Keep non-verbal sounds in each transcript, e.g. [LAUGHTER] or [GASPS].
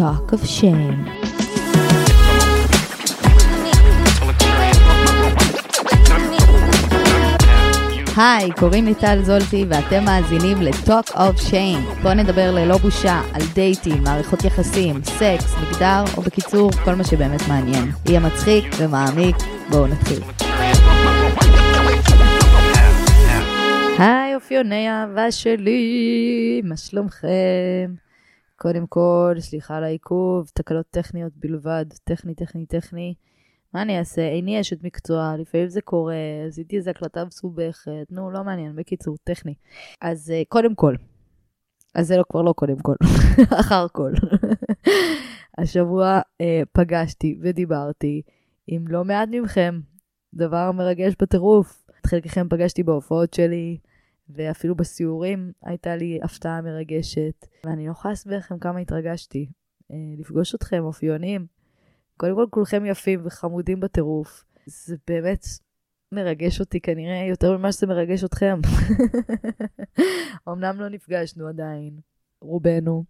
Talk of Shame. היי, קוראים לי טל זולטי ואתם מאזינים ל-Talk of Shame. בואו נדבר ללא בושה על דייטים, מערכות יחסים, סקס, מגדר, או בקיצור, כל מה שבאמת מעניין. יהיה מצחיק ומעמיק, בואו נתחיל. היי, אופיוני אהבה שלי, מה שלומכם? קודם כל, סליחה על העיכוב, תקלות טכניות בלבד, טכני, טכני, טכני. מה אני אעשה? איני אשת מקצוע, לפעמים זה קורה, עשיתי איזו הקלטה מסובכת, נו, לא מעניין, בקיצור, טכני. אז uh, קודם כל, אז זה לא, כבר לא קודם כל, [LAUGHS] אחר כל. [LAUGHS] השבוע uh, פגשתי ודיברתי עם לא מעט מכם, דבר מרגש בטירוף. את חלקכם פגשתי בהופעות שלי, ואפילו בסיורים הייתה לי הפתעה מרגשת, ואני לא יכולה להסביר לכם כמה התרגשתי. uh, לפגוש אתכם, אופיונים. קודם כל, כולכם יפים וחמודים בטירוף. זה באמת מרגש אותי כנראה יותר ממה שזה מרגש אתכם. [LAUGHS] אמנם לא נפגשנו עדיין, רובנו,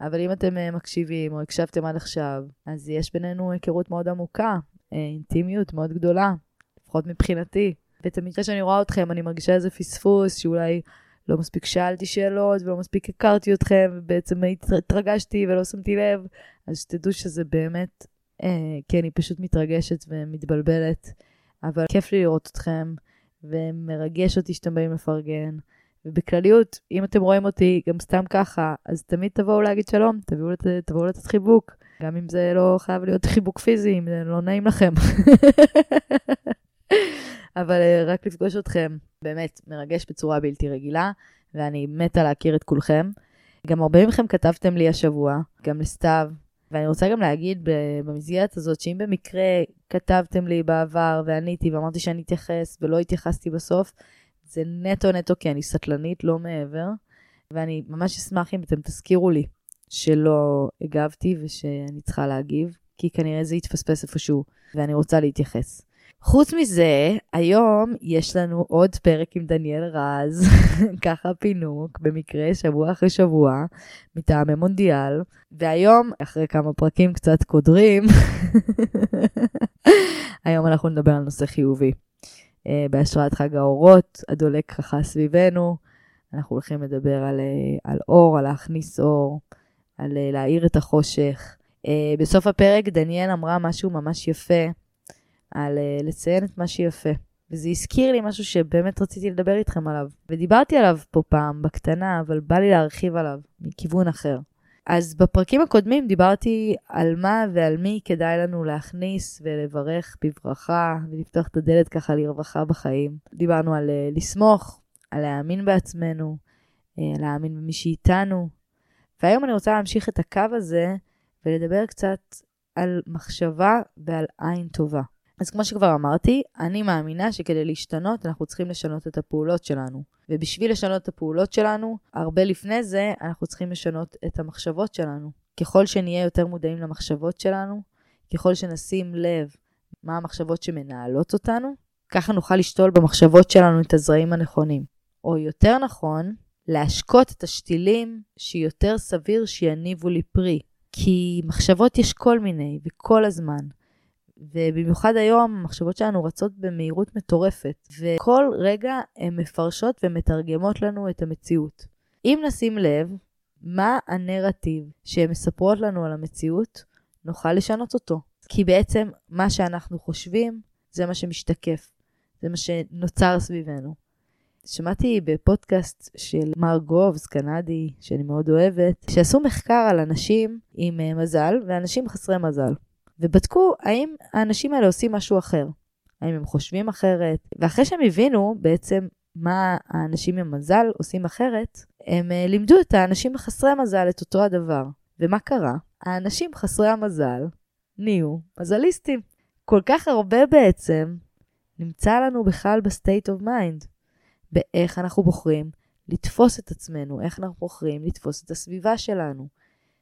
אבל אם אתם uh, מקשיבים או הקשבתם עד עכשיו, אז יש בינינו היכרות מאוד עמוקה, uh, אינטימיות מאוד גדולה, לפחות מבחינתי. ותמיד כשאני רואה אתכם אני מרגישה איזה פספוס שאולי לא מספיק שאלתי שאלות ולא מספיק הכרתי אתכם, ובעצם התרגשתי ולא שמתי לב, אז שתדעו שזה באמת אה, כי אני פשוט מתרגשת ומתבלבלת, אבל כיף לי לראות אתכם, ומרגש אותי שאתם באים לפרגן. ובכלליות, אם אתם רואים אותי גם סתם ככה, אז תמיד תבואו להגיד שלום, תבואו, לת, תבואו לתת חיבוק. גם אם זה לא חייב להיות חיבוק פיזי, אם זה לא נעים לכם. [LAUGHS] אבל אה, רק לפגוש אתכם, באמת מרגש בצורה בלתי רגילה, ואני מתה להכיר את כולכם. גם הרבה מכם כתבתם לי השבוע, גם לסתיו, ואני רוצה גם להגיד במסגרת הזאת, שאם במקרה כתבתם לי בעבר ועניתי ואמרתי שאני אתייחס ולא התייחסתי בסוף, זה נטו נטו כי אני סטלנית, לא מעבר. ואני ממש אשמח אם אתם תזכירו לי שלא הגבתי ושאני צריכה להגיב, כי כנראה זה יתפספס איפשהו, ואני רוצה להתייחס. חוץ מזה, היום יש לנו עוד פרק עם דניאל רז, [LAUGHS] ככה פינוק, במקרה, שבוע אחרי שבוע, מטעמי מונדיאל, והיום, אחרי כמה פרקים קצת קודרים, [LAUGHS] היום אנחנו נדבר על נושא חיובי. Uh, בהשראת חג האורות, הדולק ככה סביבנו, אנחנו הולכים לדבר על, uh, על אור, על להכניס אור, על uh, להאיר את החושך. Uh, בסוף הפרק דניאל אמרה משהו ממש יפה. על uh, לציין את מה שיפה. וזה הזכיר לי משהו שבאמת רציתי לדבר איתכם עליו. ודיברתי עליו פה פעם, בקטנה, אבל בא לי להרחיב עליו מכיוון אחר. אז בפרקים הקודמים דיברתי על מה ועל מי כדאי לנו להכניס ולברך בברכה ולפתוח את הדלת ככה לרווחה בחיים. דיברנו על uh, לסמוך, על להאמין בעצמנו, uh, להאמין במי שאיתנו. והיום אני רוצה להמשיך את הקו הזה ולדבר קצת על מחשבה ועל עין טובה. אז כמו שכבר אמרתי, אני מאמינה שכדי להשתנות אנחנו צריכים לשנות את הפעולות שלנו. ובשביל לשנות את הפעולות שלנו, הרבה לפני זה אנחנו צריכים לשנות את המחשבות שלנו. ככל שנהיה יותר מודעים למחשבות שלנו, ככל שנשים לב מה המחשבות שמנהלות אותנו, ככה נוכל לשתול במחשבות שלנו את הזרעים הנכונים. או יותר נכון, להשקות את השתילים שיותר סביר שיניבו לי פרי. כי מחשבות יש כל מיני וכל הזמן. ובמיוחד היום המחשבות שלנו רצות במהירות מטורפת, וכל רגע הן מפרשות ומתרגמות לנו את המציאות. אם נשים לב מה הנרטיב שהן מספרות לנו על המציאות, נוכל לשנות אותו. כי בעצם מה שאנחנו חושבים זה מה שמשתקף, זה מה שנוצר סביבנו. שמעתי בפודקאסט של מר גובס, קנדי, שאני מאוד אוהבת, שעשו מחקר על אנשים עם אה, מזל ואנשים חסרי מזל. ובדקו האם האנשים האלה עושים משהו אחר. האם הם חושבים אחרת, ואחרי שהם הבינו בעצם מה האנשים עם מזל עושים אחרת, הם uh, לימדו את האנשים החסרי המזל את אותו הדבר. ומה קרה? האנשים חסרי המזל נהיו מזליסטים. כל כך הרבה בעצם נמצא לנו בכלל ב state of mind, באיך אנחנו בוחרים לתפוס את עצמנו, איך אנחנו בוחרים לתפוס את הסביבה שלנו.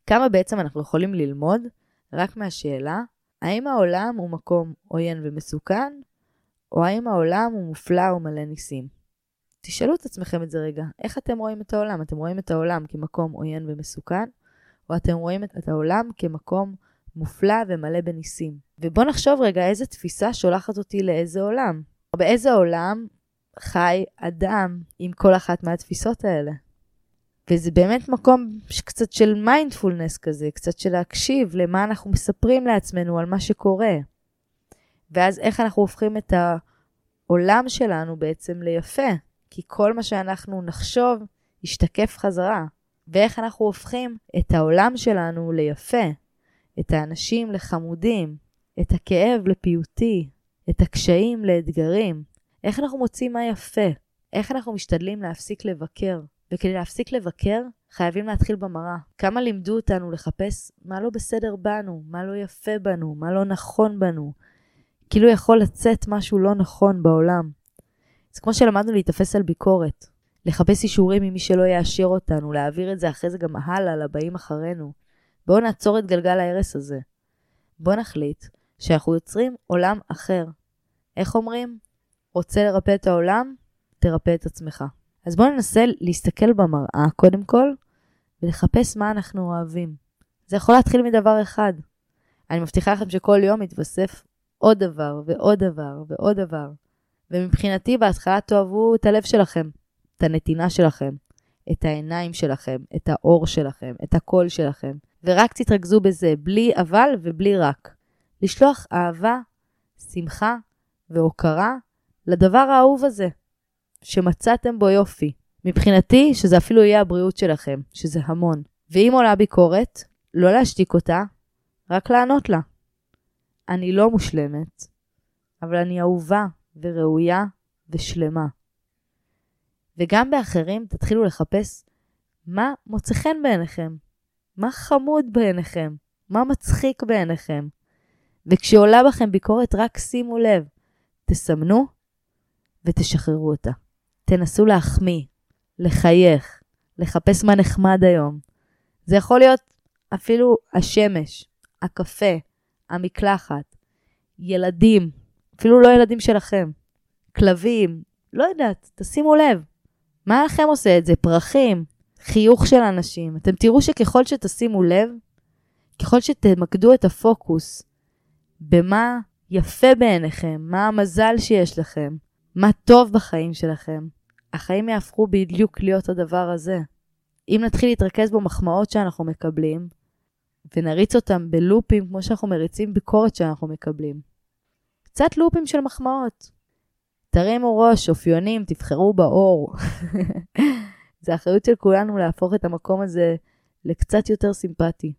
כמה בעצם אנחנו יכולים ללמוד רק מהשאלה האם העולם הוא מקום עוין ומסוכן, או האם העולם הוא מופלא ומלא ניסים. תשאלו את עצמכם את זה רגע, איך אתם רואים את העולם? אתם רואים את העולם כמקום עוין ומסוכן, או אתם רואים את העולם כמקום מופלא ומלא בניסים. ובואו נחשוב רגע איזה תפיסה שולחת אותי לאיזה עולם. באיזה עולם חי אדם עם כל אחת מהתפיסות האלה. וזה באמת מקום קצת של מיינדפולנס כזה, קצת של להקשיב למה אנחנו מספרים לעצמנו על מה שקורה. ואז איך אנחנו הופכים את העולם שלנו בעצם ליפה, כי כל מה שאנחנו נחשוב ישתקף חזרה. ואיך אנחנו הופכים את העולם שלנו ליפה, את האנשים לחמודים, את הכאב לפיוטי, את הקשיים לאתגרים. איך אנחנו מוצאים מה יפה? איך אנחנו משתדלים להפסיק לבקר? וכדי להפסיק לבקר, חייבים להתחיל במראה. כמה לימדו אותנו לחפש מה לא בסדר בנו, מה לא יפה בנו, מה לא נכון בנו. כאילו יכול לצאת משהו לא נכון בעולם. זה כמו שלמדנו להיתפס על ביקורת. לחפש אישורים ממי שלא יאשר אותנו, להעביר את זה אחרי זה גם הלאה לבאים אחרינו. בואו נעצור את גלגל ההרס הזה. בואו נחליט שאנחנו יוצרים עולם אחר. איך אומרים? רוצה לרפא את העולם? תרפא את עצמך. אז בואו ננסה להסתכל במראה קודם כל, ולחפש מה אנחנו אוהבים. זה יכול להתחיל מדבר אחד. אני מבטיחה לכם שכל יום יתווסף עוד דבר ועוד דבר ועוד דבר. ומבחינתי בהתחלה תאהבו את הלב שלכם, את הנתינה שלכם, את העיניים שלכם, את האור שלכם, את הקול שלכם, ורק תתרכזו בזה, בלי אבל ובלי רק. לשלוח אהבה, שמחה והוקרה לדבר האהוב הזה, שמצאתם בו יופי. מבחינתי, שזה אפילו יהיה הבריאות שלכם, שזה המון. ואם עולה ביקורת, לא להשתיק אותה, רק לענות לה. אני לא מושלמת, אבל אני אהובה וראויה ושלמה. וגם באחרים תתחילו לחפש מה מוצא חן בעיניכם, מה חמוד בעיניכם, מה מצחיק בעיניכם. וכשעולה בכם ביקורת, רק שימו לב, תסמנו ותשחררו אותה. תנסו להחמיא, לחייך, לחפש מה נחמד היום. זה יכול להיות אפילו השמש, הקפה, המקלחת, ילדים, אפילו לא ילדים שלכם, כלבים, לא יודעת, תשימו לב. מה לכם עושה את זה? פרחים, חיוך של אנשים. אתם תראו שככל שתשימו לב, ככל שתמקדו את הפוקוס במה יפה בעיניכם, מה המזל שיש לכם, מה טוב בחיים שלכם, החיים יהפכו בדיוק להיות הדבר הזה. אם נתחיל להתרכז במחמאות שאנחנו מקבלים, ונריץ אותם בלופים כמו שאנחנו מריצים ביקורת שאנחנו מקבלים. קצת לופים של מחמאות. תרימו ראש, אופיונים, תבחרו באור. [LAUGHS] זה אחריות של כולנו להפוך את המקום הזה לקצת יותר סימפטי.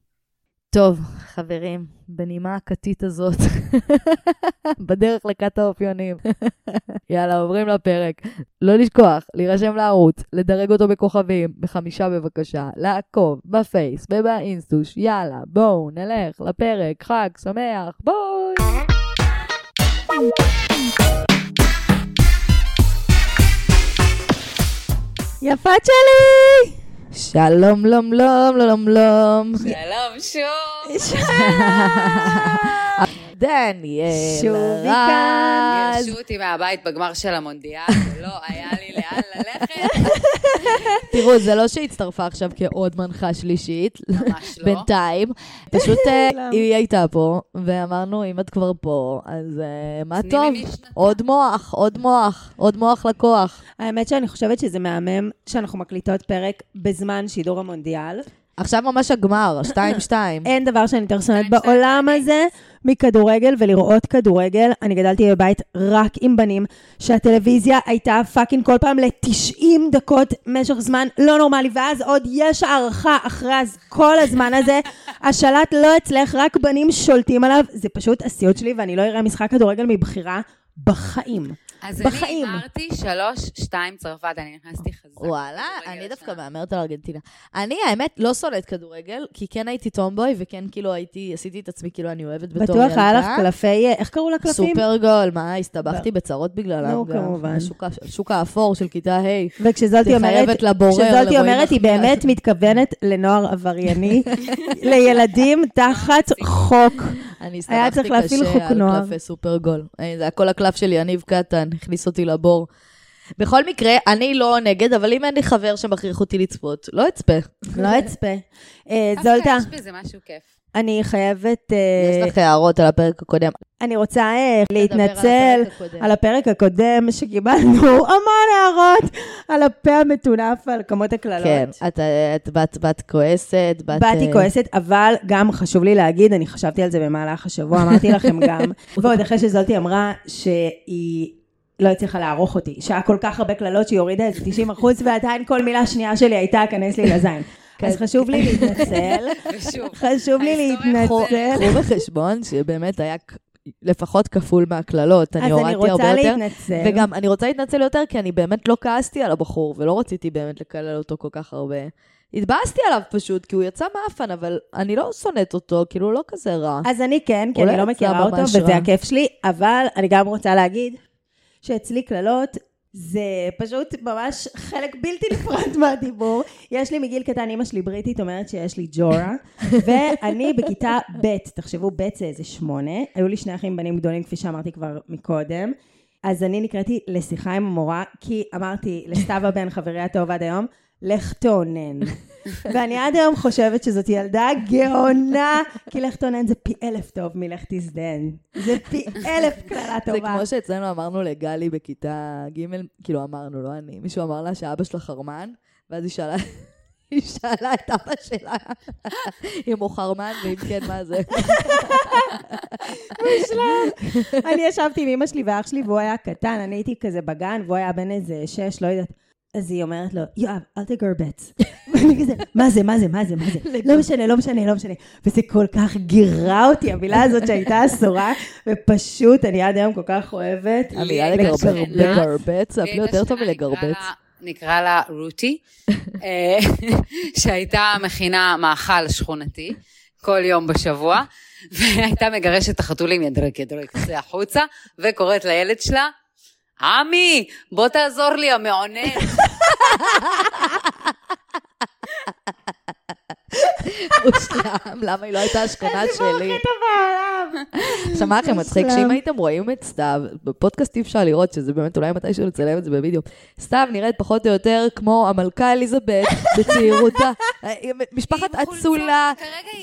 טוב, חברים, בנימה הכתית הזאת, [LAUGHS] בדרך לכת האופיונים. [LAUGHS] יאללה, עוברים לפרק. לא לשכוח, להירשם לערוץ, לדרג אותו בכוכבים, בחמישה בבקשה, לעקוב בפייס ובאינסטוש. יאללה, בואו נלך לפרק, חג שמח, בואי! יפת שלי! שלום, לום, לום, לום, לום. שלום, שוב. [LAUGHS] דניאל שובי כאן. גירשו אותי מהבית בגמר של המונדיאל, ולא היה לאן ללכת. [LAUGHS] תראו, זה לא שהצטרפה עכשיו כעוד מנחה שלישית. ממש לא. בינתיים. [LAUGHS] פשוט אה, היא הייתה פה, ואמרנו, אם את כבר פה, אז אה, מה טוב? עוד מוח, עוד מוח, עוד מוח לקוח. האמת שאני חושבת שזה מהמם שאנחנו מקליטות פרק בזמן שידור המונדיאל. עכשיו ממש הגמר, 2-2. [LAUGHS] אין דבר שאני יותר שונאת בעולם הזה מכדורגל ולראות כדורגל. אני גדלתי בבית רק עם בנים, שהטלוויזיה הייתה פאקינג כל פעם ל-90 דקות משך זמן לא נורמלי, ואז עוד יש הערכה אחרי אז כל הזמן הזה. [LAUGHS] השלט לא אצלך, רק בנים שולטים עליו. זה פשוט הסיוט שלי, ואני לא אראה משחק כדורגל מבחירה בחיים. אז בחיים. אני אמרתי שלוש, שתיים צרפת, אני נכנסתי חזק. וואלה, אני דווקא מהמרת על ארגנטינה. אני, האמת, לא שונאת כדורגל, כי כן הייתי טומבוי, וכן כאילו הייתי, עשיתי את עצמי כאילו אני אוהבת בתור ילדה. בטוח היה לך קלפי, איך קראו לקלפים? סופר גול, מה, הסתבכתי בצרות בגללם. נו, כמובן. השוק האפור של כיתה ה'. וכשזאתי אומרת, כשזאתי אומרת, היא. באמת מתכוונת לנוער עברייני, לילדים תחת חוק. אני היה צריך הסתבכתי להפעיל קשה על. קלפי סופר גול. אה, זה היה כל הקלף של יניב קטן, הכניס אותי לבור. בכל מקרה, אני לא נגד, אבל אם אין לי חבר שמכריח אותי לצפות, לא אצפה. לא אצפה. אה, זולטה, יש בזה משהו כיף. אני חייבת... אה, יש לך הערות על הפרק הקודם. אני רוצה אה, להתנצל על הפרק הקודם. שקיבלנו [LAUGHS] המון הערות על הפה המטונף ועל כמות הקללות. כן, את, את בת, בת כועסת, בת... באתי אה, כועסת, אבל גם חשוב לי להגיד, אני חשבתי על זה במהלך השבוע, אמרתי [LAUGHS] לכם גם, ועוד אחרי שזולטי אמרה שהיא לא הצליחה לערוך אותי, שהיה כל כך הרבה קללות שהיא הורידה איזה 90 אחוז, ועדיין כל מילה שנייה שלי הייתה, כנס לי לזין. אז חשוב לי להתנצל, [LAUGHS] ושוב, חשוב לי להתנצל. קחו בחשבון שבאמת היה לפחות כפול מהקללות, אני אז אני הורדתי הרבה רוצה יותר. להתנצל. וגם, אני רוצה להתנצל יותר, כי אני באמת לא כעסתי על הבחור, ולא רציתי באמת לקלל אותו כל כך הרבה. התבאסתי עליו פשוט, כי הוא יצא מאפן, אבל אני לא שונאת אותו, כאילו, הוא לא כזה רע. אז אני כן, כי אני לא מכירה אותו, וזה. הכיף שלי, אבל אני גם רוצה להגיד שאצלי קללות זה פשוט ממש חלק בלתי נפרד [LAUGHS] מהדיבור. יש לי מגיל קטן, אימא שלי בריטית אומרת שיש לי ג'ורה, [LAUGHS] ואני בכיתה ב', תחשבו, ב' זה איזה שמונה, היו לי שני אחים בנים גדולים, כפי שאמרתי כבר מקודם. אז אני נקראתי לשיחה עם המורה, כי אמרתי לסתיו הבן, חברי הטוב עד היום, לך תאונן. [LAUGHS] ואני עד היום חושבת שזאת ילדה גאונה, כי לך תאונן זה פי אלף טוב מלך תזדן. זה פי אלף קללה זה טובה. כמו שאצלנו אמרנו לגלי בכיתה ג', כאילו אמרנו, לא אני, מישהו אמר לה שאבא שלה חרמן, ואז היא שאלה, [LAUGHS] היא שאלה את אבא שלה אם הוא חרמן, ואם כן, מה זה. אני ישבתי עם אמא שלי ואח שלי, והוא היה קטן, אני הייתי כזה בגן, והוא היה בן איזה שש, לא יודעת. אז היא אומרת לו, יואב, אל תגר בטס. ואני כזה, מה זה, מה זה, מה זה, מה זה? לא משנה, לא משנה, לא משנה. וזה כל כך גירה אותי, המילה הזאת שהייתה אסורה, ופשוט, אני עד היום כל כך אוהבת. המילה לגרבץ. זה אפילו יותר טוב מלגרבץ. לה- נקרא לה רותי, אה, [LAUGHS] שהייתה מכינה מאכל שכונתי כל יום בשבוע, והייתה מגרשת את החתולים ידרק ידרק, תצא החוצה, וקוראת לילד שלה, עמי, בוא תעזור לי, המעונן. מושלם, למה היא לא הייתה השכנה שלי? שמע לכם, מצחיק. שאם הייתם רואים את סתיו, בפודקאסט אי אפשר לראות, שזה באמת אולי מתישהו לצלם את זה בווידאו. סתיו נראית פחות או יותר כמו המלכה אליזבת [LAUGHS] בצעירותה. משפחת עם חולצה, אצולה,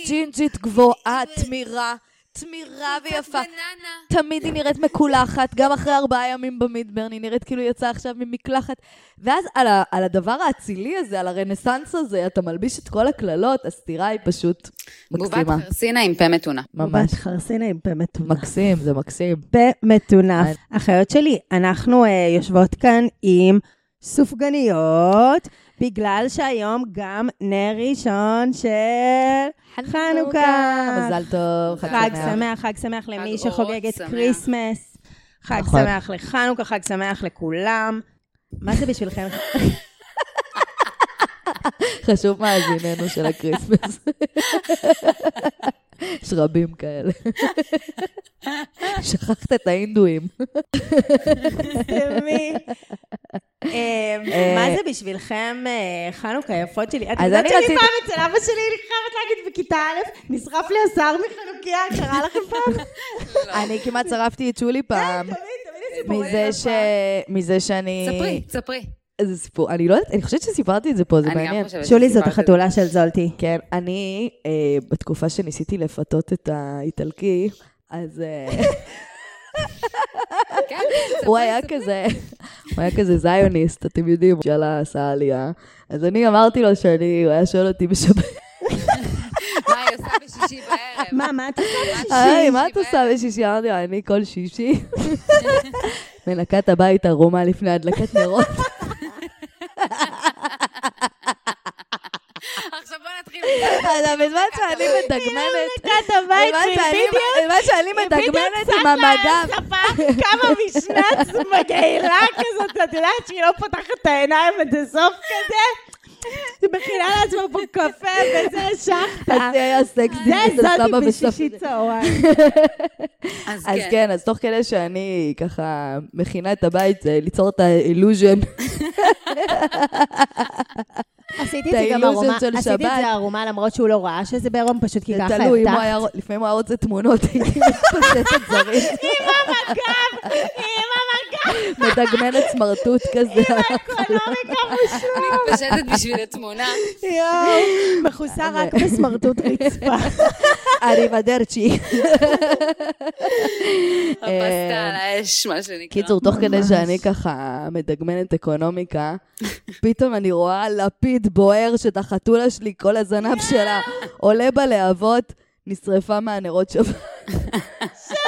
ג'ינג'ית גבוהה, תמירה, תמירה ויפה. בננה. תמיד היא נראית מקולחת, גם אחרי ארבעה ימים במידברן, היא נראית כאילו יצאה עכשיו ממקלחת. ואז על, ה, על הדבר האצילי הזה, על הרנסאנס הזה, אתה מלביש את כל הקללות, הסתירה היא פשוט מקסימה. תגובת חרסינה עם פה מתונה. ממש. בת חרסינה עם פה מטונף. מקסים, זה מקסים. פה מטונף. אני- אחיות שלי, אנחנו uh, יושבות כאן עם סופגניות, בגלל שהיום גם נר ראשון של חנוכה. מזל טוב, חג חג שמח. שמח, חג שמח למי שחוגג את שמח. כריסמס. חג נכון. שמח לחנוכה, חג שמח לכולם. מה זה בשבילכם? חשוב מאזיננו של הקריסמס. יש רבים כאלה. שכחת את ההינדואים. [LAUGHS] מי? אה, מה זה בשבילכם אה, חנוכה יפות שלי? את אז יודעת אני שאני פעם אצל אבא שלי, אני חייבת להגיד, בכיתה א', נשרף לי השיער מחנוכיה, קרה לכם פעם? [LAUGHS] אני כמעט שרפתי את שולי פעם. תמיד, תמיד הסיפורים מזה שאני... ספרי, ספרי. איזה סיפור, אני לא יודעת, אני חושבת שסיפרתי את זה פה, זה אני גם מעניין. חושבת שולי זאת. החתולה של זולטי. כן, אני, אה, בתקופה שניסיתי לפתות את האיטלקי, אז [LAUGHS] אה, כן, הוא היה כזה, הוא היה כזה זיוניסט, אתם יודעים, שאלה עשה עלייה. אז אני אמרתי לו שאני, הוא היה שואל אותי בשבת, [LAUGHS] מה היא עושה בשישי בערב? מה, מה את עושה? היי, מה את עושה בשישי? אמרתי לו, אני כל שישי [LAUGHS] מנקה את הבית ערומה לפני הדלקת נרות. [LAUGHS] [LAUGHS] [LAUGHS] בזמן שאני מדגמנת, בזמן שאני- מדגמנת עם המג"ב, שפה כמה משנת [LAUGHS] מגעילה כזאת, את יודעת שהיא לא פותחת את העיניים עד הסוף כזה? היא מכינה לעצמה פה קפה וזה שחטה. חצי היה סקסי, זה סבא. בשישי צהריים. אז כן. כן, אז תוך כדי שאני ככה מכינה את הבית, זה ליצור את האילוז'ן. עשיתי את זה גם ערומה, עשיתי את. זה ערומה למרות שהוא לא ראה שזה בעירום, פשוט כי ככה תלוי, הבטחת. היה, לפעמים הוא היה רוצה תמונות, הייתי מתפוצצת [LAUGHS] זרים. עם המג"ב, עם המג"ב. מדגמנת סמרטוט כזה. מתפשטת בשביל התמונה. יואו, מכוסה רק בסמרטוט רצפה. [LAUGHS] אני בדרצ'י. הפסטה על האש, מה שנקרא. קיצור, תוך כדי שאני ככה מדגמנת אקונומיקה, [LAUGHS] פתאום אני רואה לפיד בוער שאת החתולה שלי, כל הזנב שלה עולה בלהבות, נשרפה מהנרות שבת. [LAUGHS]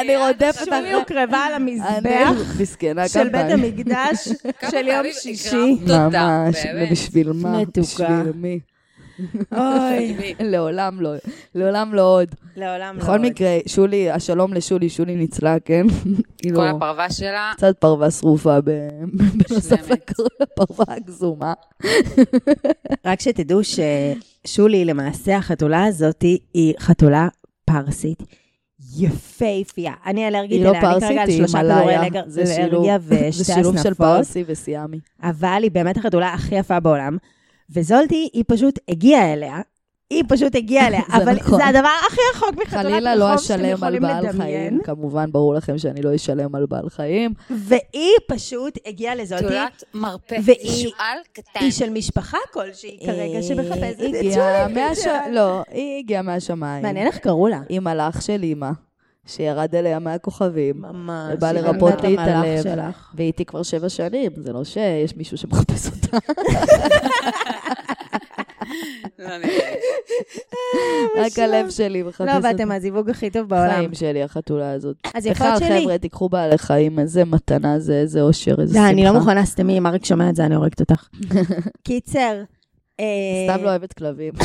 אני רודפת שולי אחרי... הוקרבה על המזבח של בית. המקדש של יום שישי. ממש. ובשביל מה? בשביל מי? אוי, לעולם לא, לעולם לא עוד. לעולם לא בכל עוד. מקרה, שולי, השלום לשולי, שולי ניצלה, כן? כל הפרווה שלה, קצת פרווה שרופה בנוסף. לפרווה הגזומה. רק שתדעו ששולי, למעשה החתולה הזאת היא חתולה פרסית. יפהפייה. אני אלרגית לא אליה, אני כרגע על שלושה כדורי. אלרגיה זה שילוב- אלרגיה זה ושתי שילוב של הסנפות, פרסי וסיאמי. אבל היא באמת החתולה הכי יפה בעולם. וזולטי, היא פשוט הגיעה אליה, היא פשוט הגיעה [LAUGHS] אליה, זה אבל נכון. זה הדבר הכי רחוק מחתולת חלילה לא רחוב שאתם אשלם על יכולים בעל לדמיין. חיים, כמובן, ברור לכם שאני לא אשלם על בעל חיים. והיא פשוט הגיעה לזולטי, תולת מרפא, והיא- שועל קטן. היא של משפחה כלשהי כרגע שמחפשת היא את שולי. מהש... לא, היא הגיעה מהשמיים. מעניין איך קראו לה. היא מלאך של אימא, שירד אליה מהכוכבים. ממש. ובא לרפות לי את הלב. והיא איתי כבר שבע שנים, זה לא שיש מישהו שמחפש אותה. [LAUGHS] לא נראה לי. רק הלב שלי מחפש לא. ואתם הזיווג הכי טוב בעולם. חיים שלי, החתולה הזאת. אז יכול להיות בכלל, שלי. חבר'ה, תיקחו בעלי חיים, איזה מתנה זה, איזה אושר, איזה די, שמחה. אני לא מוכנה, סתמי, אם אריק שומע את זה, אני הורגת אותך. [LAUGHS] קיצר, אה, סתם לא אוהבת כלבים. [LAUGHS]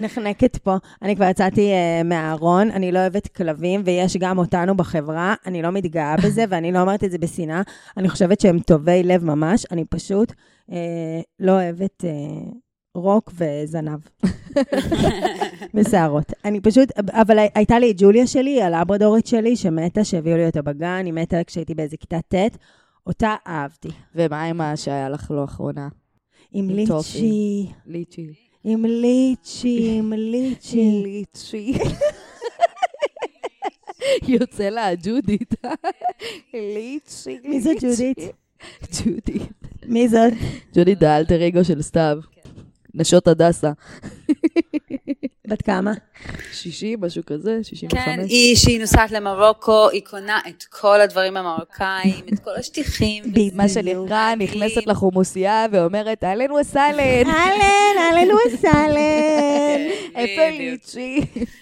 נחנקת פה. אני כבר יצאתי אה, מהארון, אני לא אוהבת כלבים, ויש גם אותנו בחברה, אני לא מתגאה בזה, [LAUGHS] ואני לא אומרת את זה בשנאה. אני חושבת שהם טובי לב ממש, אני פשוט לא אוהבת אה, רוק וזנב. [LAUGHS] ושערות. אני פשוט, אבל הייתה לי את ג'וליה שלי, הלברדורית שלי, שמתה, שהביאו לי אותה בגן, היא מתה כשהייתי באיזה כיתה ט', אותה אהבתי. ומה עם מה שהיה לך לאחרונה? עם עם. ליצ'י, ליצ'י. עם ליצ'י, עם ליצ'י. ליצ'י. יוצא לה ג'ודית. ליצ'י. מי זו ג'ודית? ג'ודית. מי זאת? ג'ודית זה האלטר אגו של סתיו. נשות הדסה. בת כמה? 60, משהו כזה, 65. כן, היא, שהיא נוסעת למרוקו, היא קונה את כל הדברים המרוקאים, את כל השטיחים. [LAUGHS] מה שנקרא, נכנסת לחומוסייה ואומרת, אהלן וסהלן. אהלן, אהלן וסהלן. איפה. ליצ'י?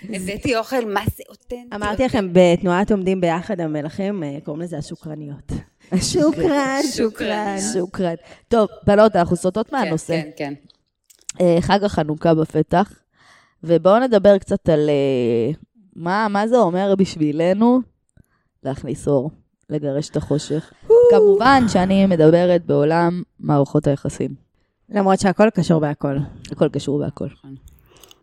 הבאתי אוכל, מה זה אותנטי. אמרתי לכם, בתנועת עומדים ביחד המלכים, אה, קוראים לזה השוקרניות. שוקרן, שוקרן. שוקרן. טוב, בנות, אנחנו סוטות כן, מהנושא. כן, כן. אה, חג החנוכה בפתח, ובואו נדבר קצת על אה, מה, מה זה אומר בשבילנו להכניס אור, לגרש את החושך. כמובן שאני מדברת בעולם מערכות היחסים. למרות שהכל קשור בהכל. הכל קשור בהכל.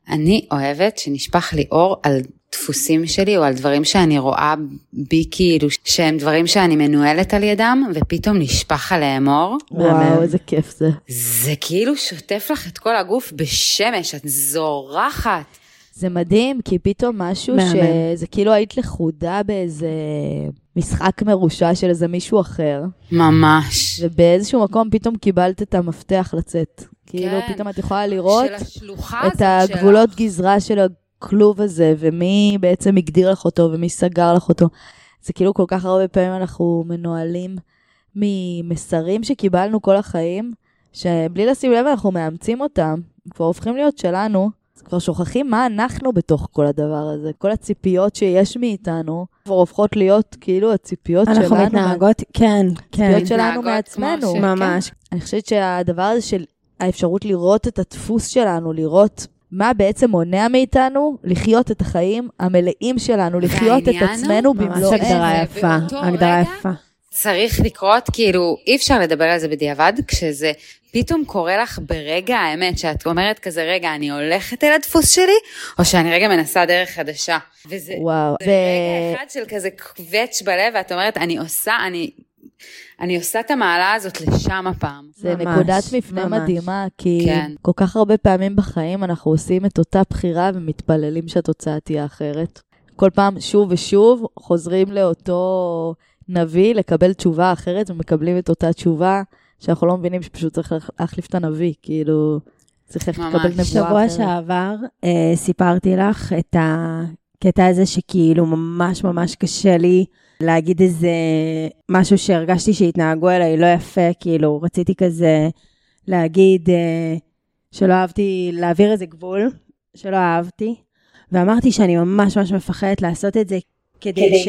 אני אוהבת שנשפך לי אור על דפוסים שלי או על דברים שאני רואה בי כאילו שהם דברים שאני מנוהלת על ידם ופתאום נשפך עליהם אור. וואו, איזה כיף זה. זה כאילו שוטף לך את כל הגוף בשמש, את זורחת. זה מדהים, כי פתאום משהו מהמם. שזה כאילו היית לכודה באיזה משחק מרושע של איזה מישהו אחר, ממש. ובאיזשהו מקום פתאום קיבלת את המפתח לצאת. כאילו, כן. פתאום את יכולה לראות את שלך. הגבולות גזרה של הכלוב הזה, ומי בעצם הגדיר לך אותו, ומי סגר לך אותו. זה כאילו כל כך הרבה פעמים אנחנו מנוהלים ממסרים שקיבלנו כל החיים, שבלי לשים לב אנחנו מאמצים אותם, כבר הופכים להיות שלנו, אז כבר שוכחים מה אנחנו בתוך כל הדבר הזה. כל הציפיות שיש מאיתנו, כבר הופכות להיות כאילו הציפיות שלנו. אנחנו מתנהגות, כן, כן. הציפיות שלנו מעצמנו. ש- ממש. אני חושבת שהדבר הזה של האפשרות לראות את הדפוס שלנו, לראות מה בעצם מונע מאיתנו לחיות את החיים המלאים שלנו, לחיות את עצמנו ממש במלואנו. הגדרה יפה, הגדרה יפה. צריך לקרות, כאילו, אי אפשר לדבר על זה בדיעבד, כשזה פתאום קורה לך ברגע האמת, שאת אומרת כזה, רגע, אני הולכת אל הדפוס שלי, או שאני רגע מנסה דרך חדשה. וזה וואו, זה רגע אחד של כזה קווץ' בלב, ואת אומרת, אני עושה, אני, אני עושה את המעלה הזאת לשם הפעם. זה ממש, נקודת מפנה ממש. מדהימה, כי כן. כל כך הרבה פעמים בחיים אנחנו עושים את אותה בחירה ומתפללים שהתוצאה תהיה אחרת. כל פעם, שוב ושוב, חוזרים לאותו נביא לקבל תשובה אחרת, ומקבלים את אותה תשובה, שאנחנו לא מבינים שפשוט צריך להח- להחליף את הנביא, כאילו, צריך ממש. לקבל נבואה שבוע אחרת. שעבר אה, סיפרתי לך את הקטע הזה שכאילו ממש ממש קשה לי להגיד איזה משהו שהרגשתי שהתנהגו אליי לא יפה, כאילו רציתי כזה להגיד אה, שלא אהבתי, להעביר איזה גבול שלא אהבתי, ואמרתי שאני ממש ממש מפחדת לעשות את זה כדי ש...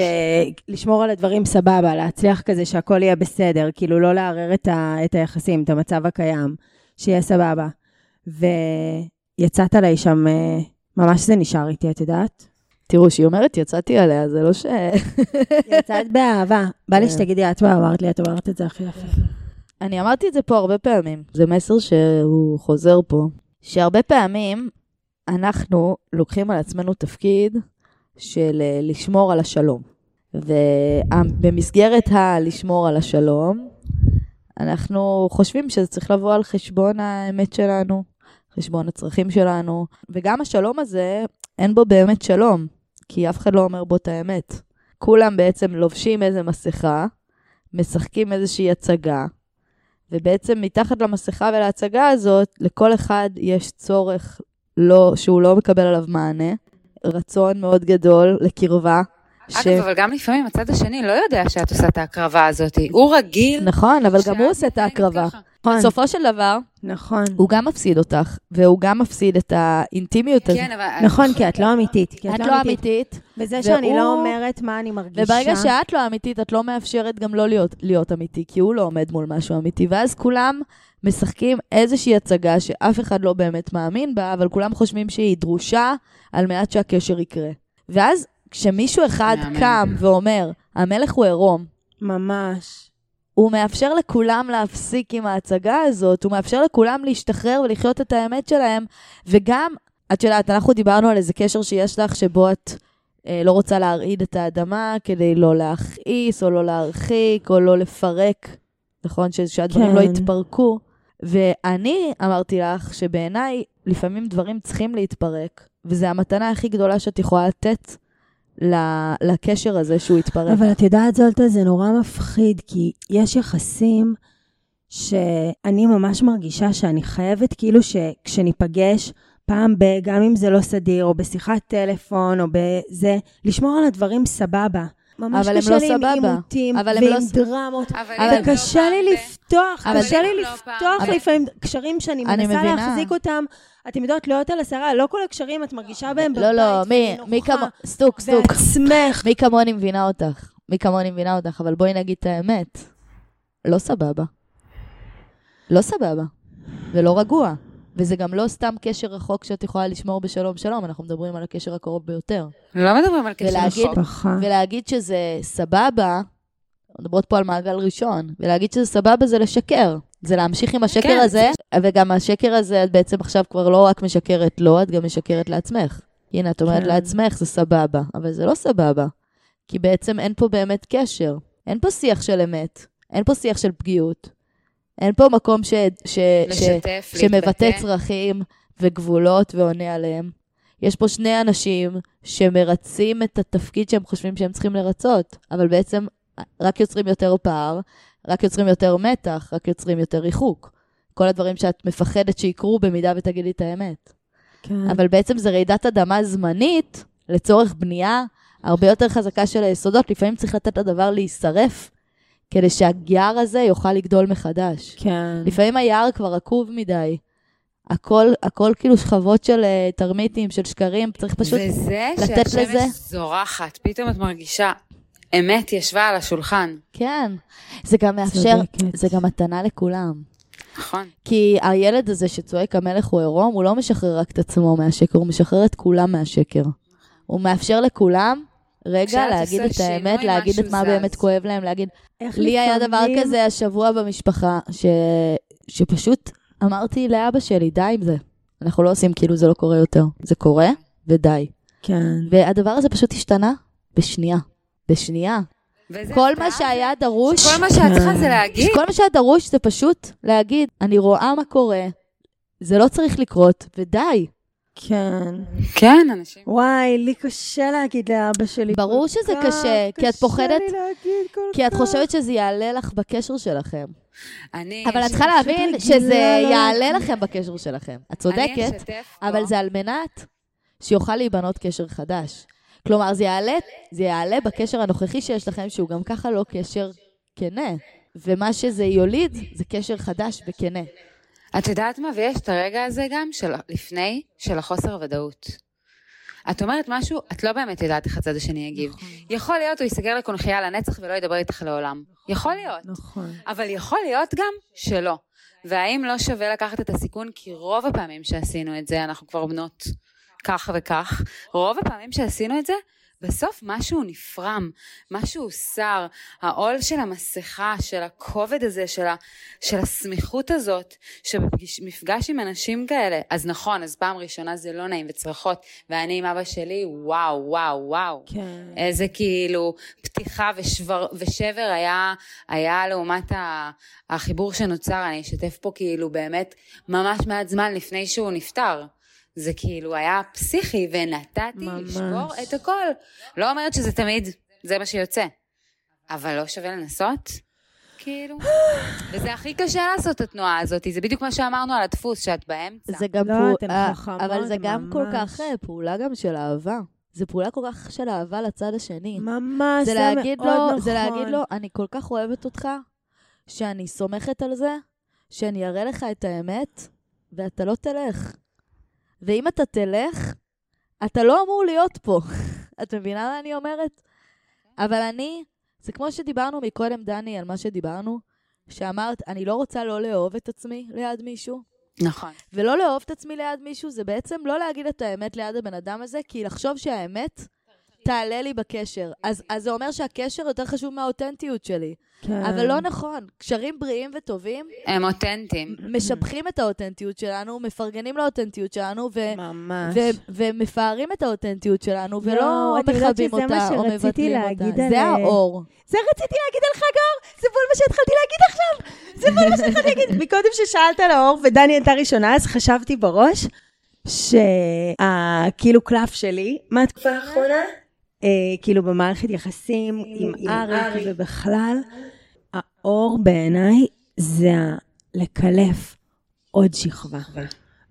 לשמור על הדברים סבבה, להצליח כזה שהכל יהיה בסדר, כאילו לא לערער את, ה... את היחסים, את המצב הקיים, שיהיה סבבה. ויצאת עליי שם, אה, ממש זה נשאר איתי, את יודעת? תראו, כשהיא אומרת יצאתי עליה, זה לא ש... יצאת באהבה. בא לי כן. שתגידי, את מה אמרת לי? את אומרת את זה הכי יפה. אני אמרתי את זה פה הרבה פעמים, זה מסר שהוא חוזר פה, שהרבה פעמים אנחנו לוקחים על עצמנו תפקיד של אה, לשמור על השלום. ובמסגרת הלשמור על השלום, אנחנו חושבים שזה צריך לבוא על חשבון האמת שלנו, חשבון הצרכים שלנו, וגם השלום הזה, אין בו באמת שלום, כי אף אחד לא אומר בו את האמת. כולם בעצם לובשים איזה מסכה, משחקים איזושהי הצגה, ובעצם מתחת למסכה ולהצגה הזאת, לכל אחד יש צורך לא, שהוא לא מקבל עליו מענה, רצון מאוד גדול לקרבה. ש... אגב, אבל גם לפעמים הצד השני לא יודע שאת עושה את ההקרבה הזאת. הוא רגיל. נכון, אבל גם הוא עושה את ההקרבה. נכון, בסופו של דבר, נכון. הוא גם מפסיד אותך, והוא גם מפסיד את האינטימיות הזאת. כן, אבל... נכון, כי את לא אמיתית. כי את לא אמיתית, בזה שאני לא אומרת מה אני מרגישה. וברגע שאת לא אמיתית, את לא מאפשרת גם לא להיות, להיות אמיתי, כי הוא לא עומד מול משהו אמיתי, ואז כולם משחקים איזושהי הצגה שאף אחד לא באמת מאמין בה, אבל כולם חושבים שהיא דרושה על מנת שהקשר יקרה. ואז כשמישהו אחד מהמם. קם ואומר, המלך הוא עירום, ממש. הוא מאפשר לכולם להפסיק עם ההצגה הזאת, הוא מאפשר לכולם להשתחרר ולחיות את האמת שלהם, וגם, את יודעת, אנחנו דיברנו על איזה קשר שיש לך, שבו את אה, לא רוצה להרעיד את האדמה כדי לא להכעיס, או לא להרחיק, או לא לפרק, נכון? ש- שהדברים כן. לא יתפרקו. ואני אמרתי לך שבעיניי, לפעמים דברים צריכים להתפרק, וזו המתנה הכי גדולה שאת יכולה לתת לקשר הזה שהוא יתפרק. אבל את יודעת, זולטה, זה נורא מפחיד, כי יש יחסים שאני ממש מרגישה שאני חייבת, כאילו שכשניפגש, פעם ב... גם אם זה לא סדיר, או בשיחת טלפון, או בזה, לשמור על הדברים סבבה. ממש אבל הם קשה לא לי עם סבבה. עימותים, אבל הם ועם לא דרמות. לא וקשה לי לפתוח, אבל קשה לי לא לפתוח לפעמים קשרים שאני אני מנסה מבינה. להחזיק אותם. אתם יודעות, להיות על הסערה, לא כל הקשרים את מרגישה בהם בבית. לא, לא, מי, ואני מי נוחה. כמו... סטוק, סטוק. בעצמך. מי כמוני מבינה אותך? מי כמוני מבינה אותך? אבל בואי נגיד את האמת. לא סבבה. לא סבבה. ולא רגוע. וזה גם לא סתם קשר רחוק שאת יכולה לשמור בשלום שלום, אנחנו מדברים על הקשר הקרוב ביותר. לא מדברים על קשר ולהגיד- רחוק. ולהגיד שזה סבבה, מדברות פה על מעגל ראשון, ולהגיד שזה סבבה זה לשקר. זה להמשיך עם השקר כן, הזה, וגם השקר הזה, את בעצם עכשיו כבר לא רק משקרת לו, את גם משקרת לעצמך. הנה, את אומרת כן. לעצמך, זה סבבה, אבל זה לא סבבה. כי בעצם אין פה באמת קשר. אין פה שיח של אמת, אין פה שיח של פגיעות. אין פה מקום ש, ש, ש, לשתף, שמבטא להתבטא. צרכים וגבולות ועונה עליהם. יש פה שני אנשים שמרצים את התפקיד שהם חושבים שהם צריכים לרצות, אבל בעצם רק יוצרים יותר פער, רק יוצרים יותר מתח, רק יוצרים יותר ריחוק. כל הדברים שאת מפחדת שיקרו במידה ותגידי את האמת. כן. אבל בעצם זה רעידת אדמה זמנית לצורך בנייה הרבה יותר חזקה של היסודות. לפעמים צריך לתת לדבר להישרף, כדי שהיער הזה יוכל לגדול מחדש. כן. לפעמים היער כבר עקוב מדי. הכל, הכל כאילו שכבות של uh, תרמיטים, של שקרים, צריך פשוט... וזה לתת שהשמש לזה- זורחת, פתאום את מרגישה, אמת ישבה על השולחן. כן. זה גם מאפשר, צודקת. זה גם מתנה לכולם. נכון. כי הילד הזה שצועק המלך הוא עירום, הוא לא משחרר רק את עצמו מהשקר, הוא משחרר את כולם מהשקר. הוא מאפשר לכולם רגע להגיד את האמת, להגיד את מה זז. באמת כואב להם, להגיד... לי היה דבר כזה השבוע במשפחה, ש... שפשוט אמרתי לאבא שלי, די עם זה. אנחנו לא עושים כאילו זה לא קורה יותר. זה קורה, ודי. כן. והדבר הזה פשוט השתנה בשנייה. בשנייה. כל מה שהיה דרוש, כל מה שאת צריכה זה להגיד, כל מה שהיה דרוש זה פשוט להגיד, אני רואה מה קורה, זה לא צריך לקרות, ודי. כן. כן, אנשים. וואי, לי קשה להגיד לאבא שלי. ברור כל שזה כך קשה, כי את פוחדת- קשה לי להגיד כל כי את כך. חושבת שזה יעלה לך בקשר שלכם. אני... אבל את צריכה להבין שזה לא יעלה להגיד. לכם בקשר שלכם. את צודקת, אבל פה. זה על מנת שיוכל להיבנות קשר חדש. כלומר, זה יעלה, זה יעלה בקשר הנוכחי שיש לכם, שהוא גם ככה לא קשר כנה. ומה שזה יוליד, זה קשר חדש וכנה. את יודעת מה? ויש את הרגע הזה גם, של לפני, של החוסר ודאות. את אומרת משהו, את לא באמת יודעת איך הצד השני יגיב. יכול להיות, הוא ייסגר לקונכייה לנצח ולא ידבר איתך לעולם. יכול להיות. נכון. אבל יכול להיות גם שלא. והאם לא שווה לקחת את הסיכון? כי רוב הפעמים שעשינו את זה, אנחנו כבר בנות כך וכך, רוב הפעמים שעשינו את זה, בסוף משהו נפרם, משהו הוסר, העול של המסכה, של הכובד הזה, של, ה, של הסמיכות הזאת, שבמפגש עם אנשים כאלה, אז נכון, אז פעם ראשונה זה לא נעים וצרחות, ואני עם אבא שלי, וואו, וואו, וואו. כן. איזה כאילו פתיחה ושב, ושבר היה, היה לעומת ה, החיבור שנוצר, אני אשתף פה כאילו באמת ממש מעט זמן לפני שהוא נפטר. זה כאילו היה פסיכי ונתתי ממש. לשבור את הכל. לא אומרת שזה תמיד, זה מה שיוצא. אבל לא שווה לנסות? כאילו. [GASPS] וזה הכי קשה לעשות את התנועה הזאת, זה בדיוק מה שאמרנו על הדפוס, שאת באמצע. זה גם לא, פעול- אתן אה, חכמות אבל זה גם כל ממש. כך אה, פעולה גם של אהבה. זה פעולה כל כך של אהבה לצד השני. ממש, זה זה להגיד מאוד לו, נכון. זה להגיד לו, אני כל כך אוהבת אותך, שאני סומכת על זה, שאני אראה לך את האמת, ואתה לא תלך. ואם אתה תלך, אתה לא אמור להיות פה. [LAUGHS] את מבינה מה אני אומרת? אבל אני, זה כמו שדיברנו מקודם, דני, על מה שדיברנו, שאמרת, אני לא רוצה לא לאהוב את עצמי ליד מישהו, נכון. ולא לאהוב את עצמי ליד מישהו, זה בעצם לא להגיד את האמת ליד הבן אדם הזה, כי לחשוב שהאמת תעלה לי בקשר. אז, אז זה אומר שהקשר יותר חשוב מהאותנטיות שלי. כן. אבל לא נכון. קשרים בריאים וטובים הם אותנטיים. משבחים את האותנטיות שלנו, מפרגנים לאותנטיות שלנו, ו... ממש. ו- ומפארים את האותנטיות שלנו, ולא יודעת מכבים אותה או מבטלים אותה. להגיד על- זה האור. זה רציתי להגיד על חג האור, זה בול מה שהתחלתי להגיד עכשיו. זה בול מה שהתחלתי להגיד. [LAUGHS] מקודם ששאלת על האור ודני הייתה ראשונה, אז חשבתי בראש שהכאילו קלף שלי, מהתקופה האחרונה, כאילו במערכת יחסים עם אריק ובכלל, האור בעיניי זה לקלף עוד שכבה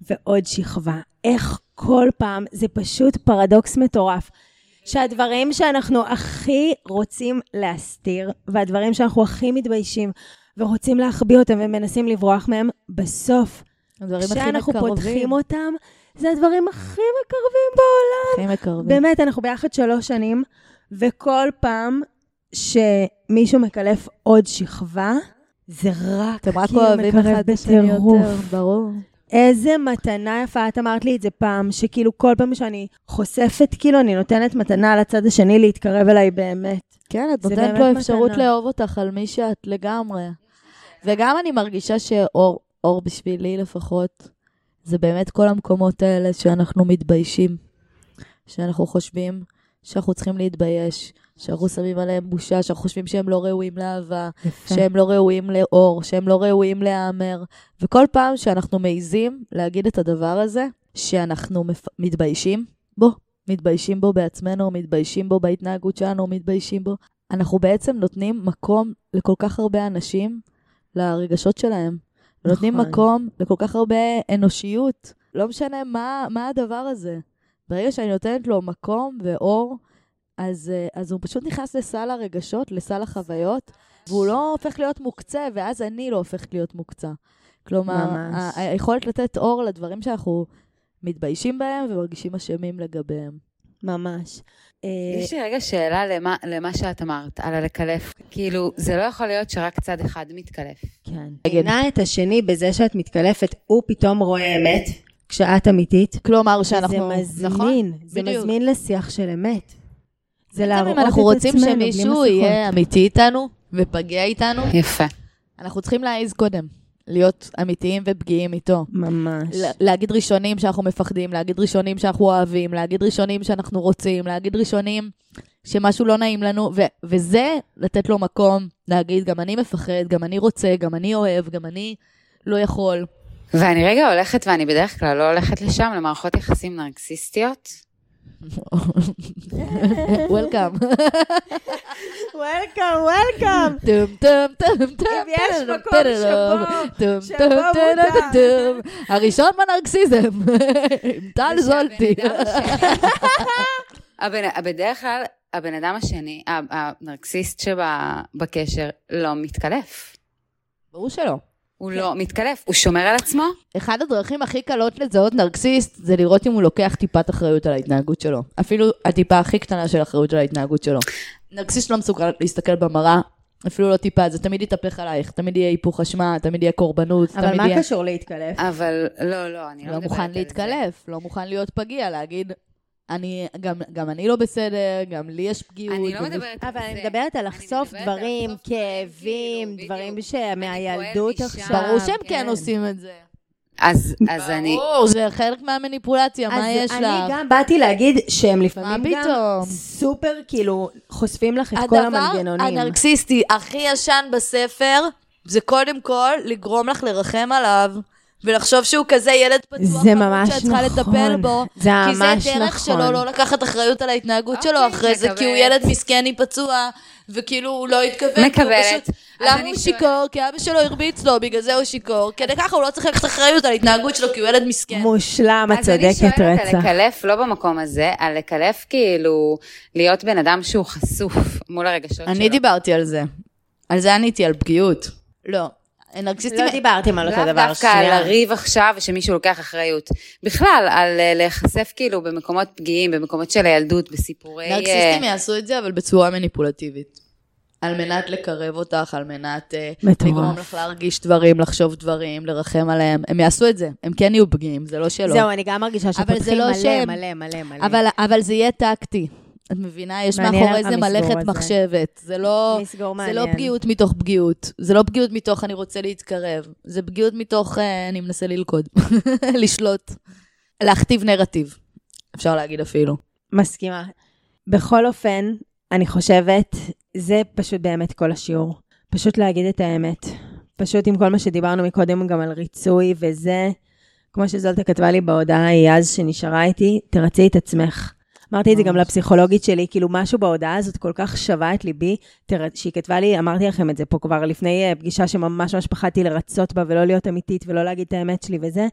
ועוד שכבה. איך כל פעם, זה פשוט פרדוקס מטורף. שהדברים שאנחנו הכי רוצים להסתיר, והדברים שאנחנו הכי מתביישים ורוצים להחביא אותם ומנסים לברוח מהם, בסוף, כשאנחנו. פותחים אותם, זה הדברים הכי מקרבים בעולם. הכי מקרבים. באמת, אנחנו ביחד שלוש שנים, וכל פעם שמישהו מקלף עוד שכבה, זה רק אתם רק אוהבים מקרב אחד את השני בטירוף. יותר, ברור. איזה מתנה יפה, את אמרת לי את זה פעם, שכאילו כל פעם שאני חושפת, כאילו אני נותנת מתנה לצד השני להתקרב אליי באמת. כן, את נותנת לו אפשרות מתנה. לאהוב אותך על מי שאת לגמרי. וגם אני מרגישה שאור, אור בשבילי לפחות, זה באמת כל המקומות האלה שאנחנו מתביישים. שאנחנו חושבים שאנחנו צריכים להתבייש, שאנחנו שמים עליהם בושה, שאנחנו חושבים שהם לא ראויים לאהבה, יפה. שהם לא ראויים לאור, שהם לא ראויים להיאמר. וכל פעם שאנחנו מעיזים להגיד את הדבר הזה, שאנחנו מפ... מתביישים בו, מתביישים בו בעצמנו, מתביישים בו בהתנהגות שלנו, מתביישים בו, אנחנו בעצם נותנים מקום לכל כך הרבה אנשים לרגשות שלהם. ונותנים נכון. מקום לכל כך הרבה אנושיות. לא משנה מה, מה הדבר הזה. ברגע שאני נותנת לו מקום ואור, אז, אה, אז הוא פשוט נכנס לסל הרגשות, לסל החוויות, והוא לא הופך להיות מוקצה, ואז אני לא הופכת להיות מוקצה. כלומר, ממש. היכולת לתת אור לדברים שאנחנו מתביישים בהם ומרגישים אשמים לגביהם. ממש. אה, יש לי רגע שאלה למה, למה שאת אמרת, על הלקלף. כאילו, זה לא יכול להיות שרק צד אחד מתקלף. כן. עינה את השני בזה שאת מתקלפת, הוא פתאום רואה אמת, כשאת אמיתית. כלומר, שאנחנו... זה מזמין, נכון, זה בדיוק. מזמין לשיח של אמת. זה להראות אנחנו את רוצים עצמנו בלי שמישהו מסכות. יהיה אמיתי איתנו ופגיע איתנו, יפה. אנחנו צריכים להעיז קודם. להיות אמיתיים ופגיעים איתו. ממש. להגיד ראשונים שאנחנו מפחדים, להגיד ראשונים שאנחנו אוהבים, להגיד ראשונים שאנחנו רוצים, להגיד ראשונים שמשהו לא נעים לנו, ו- וזה לתת לו מקום, להגיד, גם אני מפחד, גם אני רוצה, גם אני אוהב, גם אני לא יכול. ואני רגע הולכת, ואני בדרך כלל לא הולכת לשם, למערכות יחסים נרקסיסטיות. וולקאם. וולקאם, וולקאם. טום טום טום טום. אם יש טום, מקום טום, שבו- טום, שבו טום, טום, מותר. טום. הראשון בנרקסיזם. עם טל זולטי. [LAUGHS] בדרך כלל, הבן אדם השני, הנרקסיסט שבקשר, לא מתקלף. ברור שלא. הוא לא מתקלף, הוא שומר על עצמו. אחד הדרכים הכי קלות לזהות נרקסיסט זה לראות אם הוא לוקח טיפת אחריות על ההתנהגות שלו. אפילו הטיפה הכי קטנה של אחריות על ההתנהגות שלו. נרקסיסט לא מסוגל להסתכל במראה, אפילו לא טיפה, זה תמיד יתהפך עלייך, תמיד יהיה היפוך אשמה, תמיד יהיה קורבנות, אבל תמיד מה יהיה... קשור להתקלף? אבל לא, לא, אני לא לא מדברת מוכן על זה. להתקלף, לא מוכן להיות פגיע, להגיד, אני, גם, גם אני לא בסדר, גם לי יש פגיעות. אני לא מדברת על אבל זה. אני על אני מדברת על דברים, לחשוף דברים, כאבים, כאילו, דברים. שמהילדות אני עכשיו. ברור שהם כן כן. עושים את זה. אז, אז אני... ברור, זה חלק מהמניפולציה, מה אז יש אני לך? גם באתי להגיד שהם לפעמים מה גם פתאום? סופר, כאילו, חושפים לך את כל המנגנונים. הדבר הנרקסיסטי הכי ישן בספר, זה קודם כל לגרום לך לרחם עליו, ולחשוב שהוא כזה ילד פתוח, זה ממש שאת צריכה נכון. לטפל בו. זה כי זה ממש דרך נכון. שלו לא לקחת אחריות על ההתנהגות אוקיי, שלו אחרי זה, כי הוא. ילד מסכני פצוע, וכאילו הוא לא התכוון. מקבלת. פשוט- למה הוא שיכור? כי אבא שלו הרביץ לו, בגלל זה הוא שיכור. כדי ככה הוא לא צריך לקחת אחריות על ההתנהגות שלו, כי הוא ילד מסכן. מושלם, את אז אני צודקת שואלת על רצח. לקלף, לא במקום הזה, על לקלף כאילו להיות בן אדם שהוא חשוף מול הרגשות שלו. אני דיברתי על זה. על זה עניתי, על פגיעות. לא. נרקסיסטים... לא דיברתם על אותו לאו דבר, דווקא על שנייה. לריב עכשיו ושמישהו לוקח אחריות. בכלל, על אה, להיחשף כאילו במקומות פגיעים, במקומות של הילדות, בסיפורי... אה, נרקסיסטים יעשו את זה, אבל בצורה מניפולטיבית. על מנת לקרב אותך, על מנת אה, מטורף. לגרום לך להרגיש דברים, לחשוב דברים, לרחם עליהם. הם יעשו את זה, הם כן יהיו פגיעים, זה לא שלא. זהו, אני גם מרגישה אבל זה שפותחים לא מלא, מלא, מלא, מלא. אבל, אבל זה יהיה טקטי. את מבינה? יש מאחורי זה מלאכת הזה. מחשבת. זה לא... זה. לא פגיעות מתוך פגיעות. זה לא פגיעות מתוך אני רוצה להתקרב. זה פגיעות מתוך אה, אני מנסה ללכוד. [LAUGHS] לשלוט. להכתיב נרטיב. אפשר להגיד אפילו. מסכימה. בכל אופן, אני חושבת, זה פשוט באמת כל השיעור. פשוט להגיד את האמת. פשוט עם כל מה שדיברנו מקודם גם על ריצוי וזה, כמו שזולטה כתבה לי בהודעה ההיא אז שנשארה איתי, תרצי את עצמך. אמרתי את זה גם. לפסיכולוגית שלי, כאילו משהו בהודעה הזאת כל כך שווה את ליבי. שהיא כתבה לי, אמרתי לכם את זה פה כבר לפני אה, פגישה שממש ממש פחדתי לרצות בה ולא להיות אמיתית ולא להגיד את האמת שלי וזה.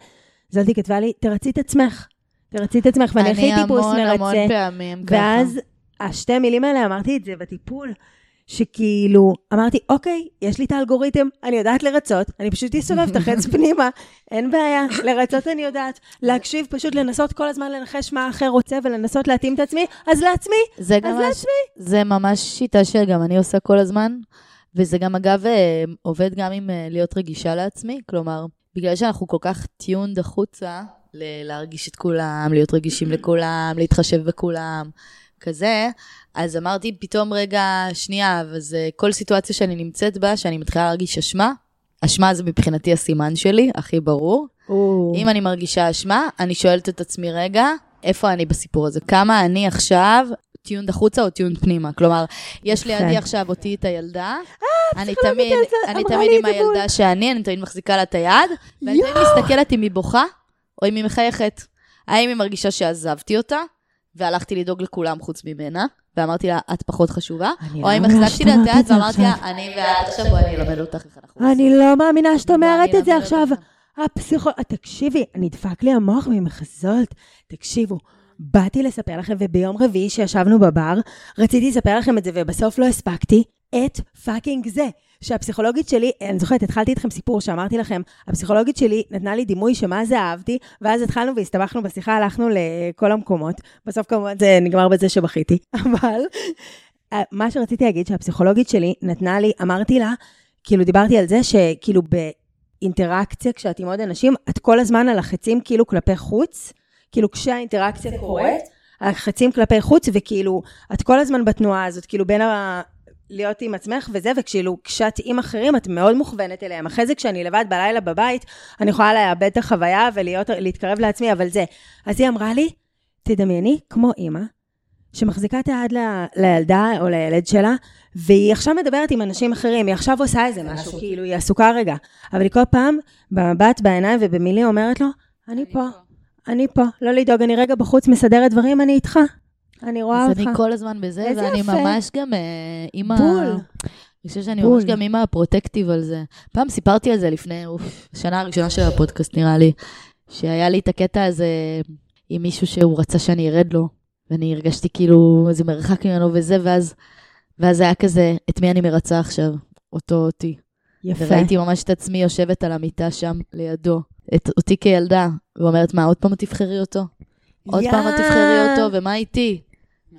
זולטי כתבה לי, תרצי את עצמך. תרצי את עצמך, ואני הכי טיפוס המון המון מרצה. פעמים ככה. ואז השתי מילים האלה, אמרתי את זה בטיפול, שכאילו, אמרתי, אוקיי, יש לי את האלגוריתם, אני יודעת לרצות, אני פשוט אסובב את החץ [LAUGHS] פנימה, אין בעיה, לרצות אני יודעת. להקשיב, פשוט לנסות כל הזמן לנחש מה האחר רוצה ולנסות להתאים את עצמי, אז לעצמי, אז גם לעצמי. זה ממש שיטה שגם אני עושה כל הזמן, וזה גם אגב אה, עובד גם עם אה, להיות רגישה לעצמי, כלומר, בגלל שאנחנו כל כך tuned החוצה, ל- להרגיש את כולם, להיות רגישים לכולם, להתחשב בכולם, כזה, אז אמרתי פתאום רגע, שנייה, אז אה, כל סיטואציה שאני נמצאת בה, שאני מתחילה להרגיש אשמה, אשמה זה מבחינתי הסימן שלי, הכי ברור. אם אני מרגישה אשמה, אני שואלת את עצמי רגע, איפה אני בסיפור הזה? כמה אני עכשיו tuned החוצה או tuned פנימה? כלומר, יש. לידי עכשיו אותי את הילדה, אני הפסיכולוגית תמיד, אני תמיד עם. הילדה שאני, אני תמיד מחזיקה לה את היד, ואני תמיד מסתכלת אם היא בוכה או אם היא מחייכת. האם היא מרגישה שעזבתי אותה, והלכתי לדאוג לכולם חוץ ממנה, ואמרתי לה, את פחות חשובה, או אם לא מאמינה החזקתי לה את אומרת היד ואמרתי לה. אני ואת עכשיו, בואי אני אלמד אותך איך אנחנו אני לא מאמינה שאת אומרת ואני את זה עכשיו. הפסיכו... תקשיבי, נדפק לי המוח ממחזות. תקשיבו, באתי לספר לכם, וביום רביעי שישבנו בבר, רציתי לספר לכם את זה, ובסוף לא הספקתי את פאקינג זה. שהפסיכולוגית שלי, אני זוכרת, התחלתי איתכם סיפור שאמרתי לכם, הפסיכולוגית שלי נתנה לי דימוי שמה זה אהבתי, ואז התחלנו והסתבכנו בשיחה, הלכנו לכל המקומות. בסוף כמובן זה נגמר בזה שבכיתי, [LAUGHS] אבל אה, מה שרציתי להגיד שהפסיכולוגית שלי נתנה לי, אמרתי לה, כאילו דיברתי על זה שכאילו באינטראקציה כשאת עם עוד אנשים, את כל הזמן על החצים כאילו כלפי חוץ, כאילו כשהאינטראקציה קורית, החצים כלפי חוץ, וכאילו את כל הזמן בתנועה הזאת, כאילו בין ה... להיות עם עצמך וזה, וכאילו כשאת עם אחרים את מאוד מוכוונת אליהם. אחרי זה כשאני לבד בלילה בבית, אני יכולה לאבד את החוויה ולהתקרב לעצמי, אבל זה. אז היא אמרה לי, תדמייני כמו אימא, שמחזיקה את היד ל- לילדה או לילד שלה, והיא עכשיו מדברת עם אנשים אחרים, היא עכשיו עושה איזה משהו, כאילו, היא עסוקה רגע. אבל היא כל פעם, במבט, בעיניים ובמילים אומרת לו, אני פה, אני פה, לא לדאוג, אני רגע בחוץ מסדרת דברים, אני איתך. אני רואה אז אותך. אני כל הזמן בזה, ואני יפה. ממש גם אה, אימא... בול. אני חושבת שאני בול. ממש גם אימא protective על זה. פעם סיפרתי על זה לפני, אוף, השנה הראשונה של הפודקאסט נראה לי, שהיה לי את הקטע הזה עם מישהו שהוא רצה שאני ארד לו, ואני הרגשתי כאילו איזה מרחק ממנו וזה, ואז, ואז היה כזה, את מי אני מרצה עכשיו? אותו אותי. יפה. וראיתי ממש את עצמי יושבת על המיטה שם לידו, את אותי כילדה, ואומרת, מה, עוד פעם תבחרי אותו? עוד פעם את תבחרי אותו, ומה איתי?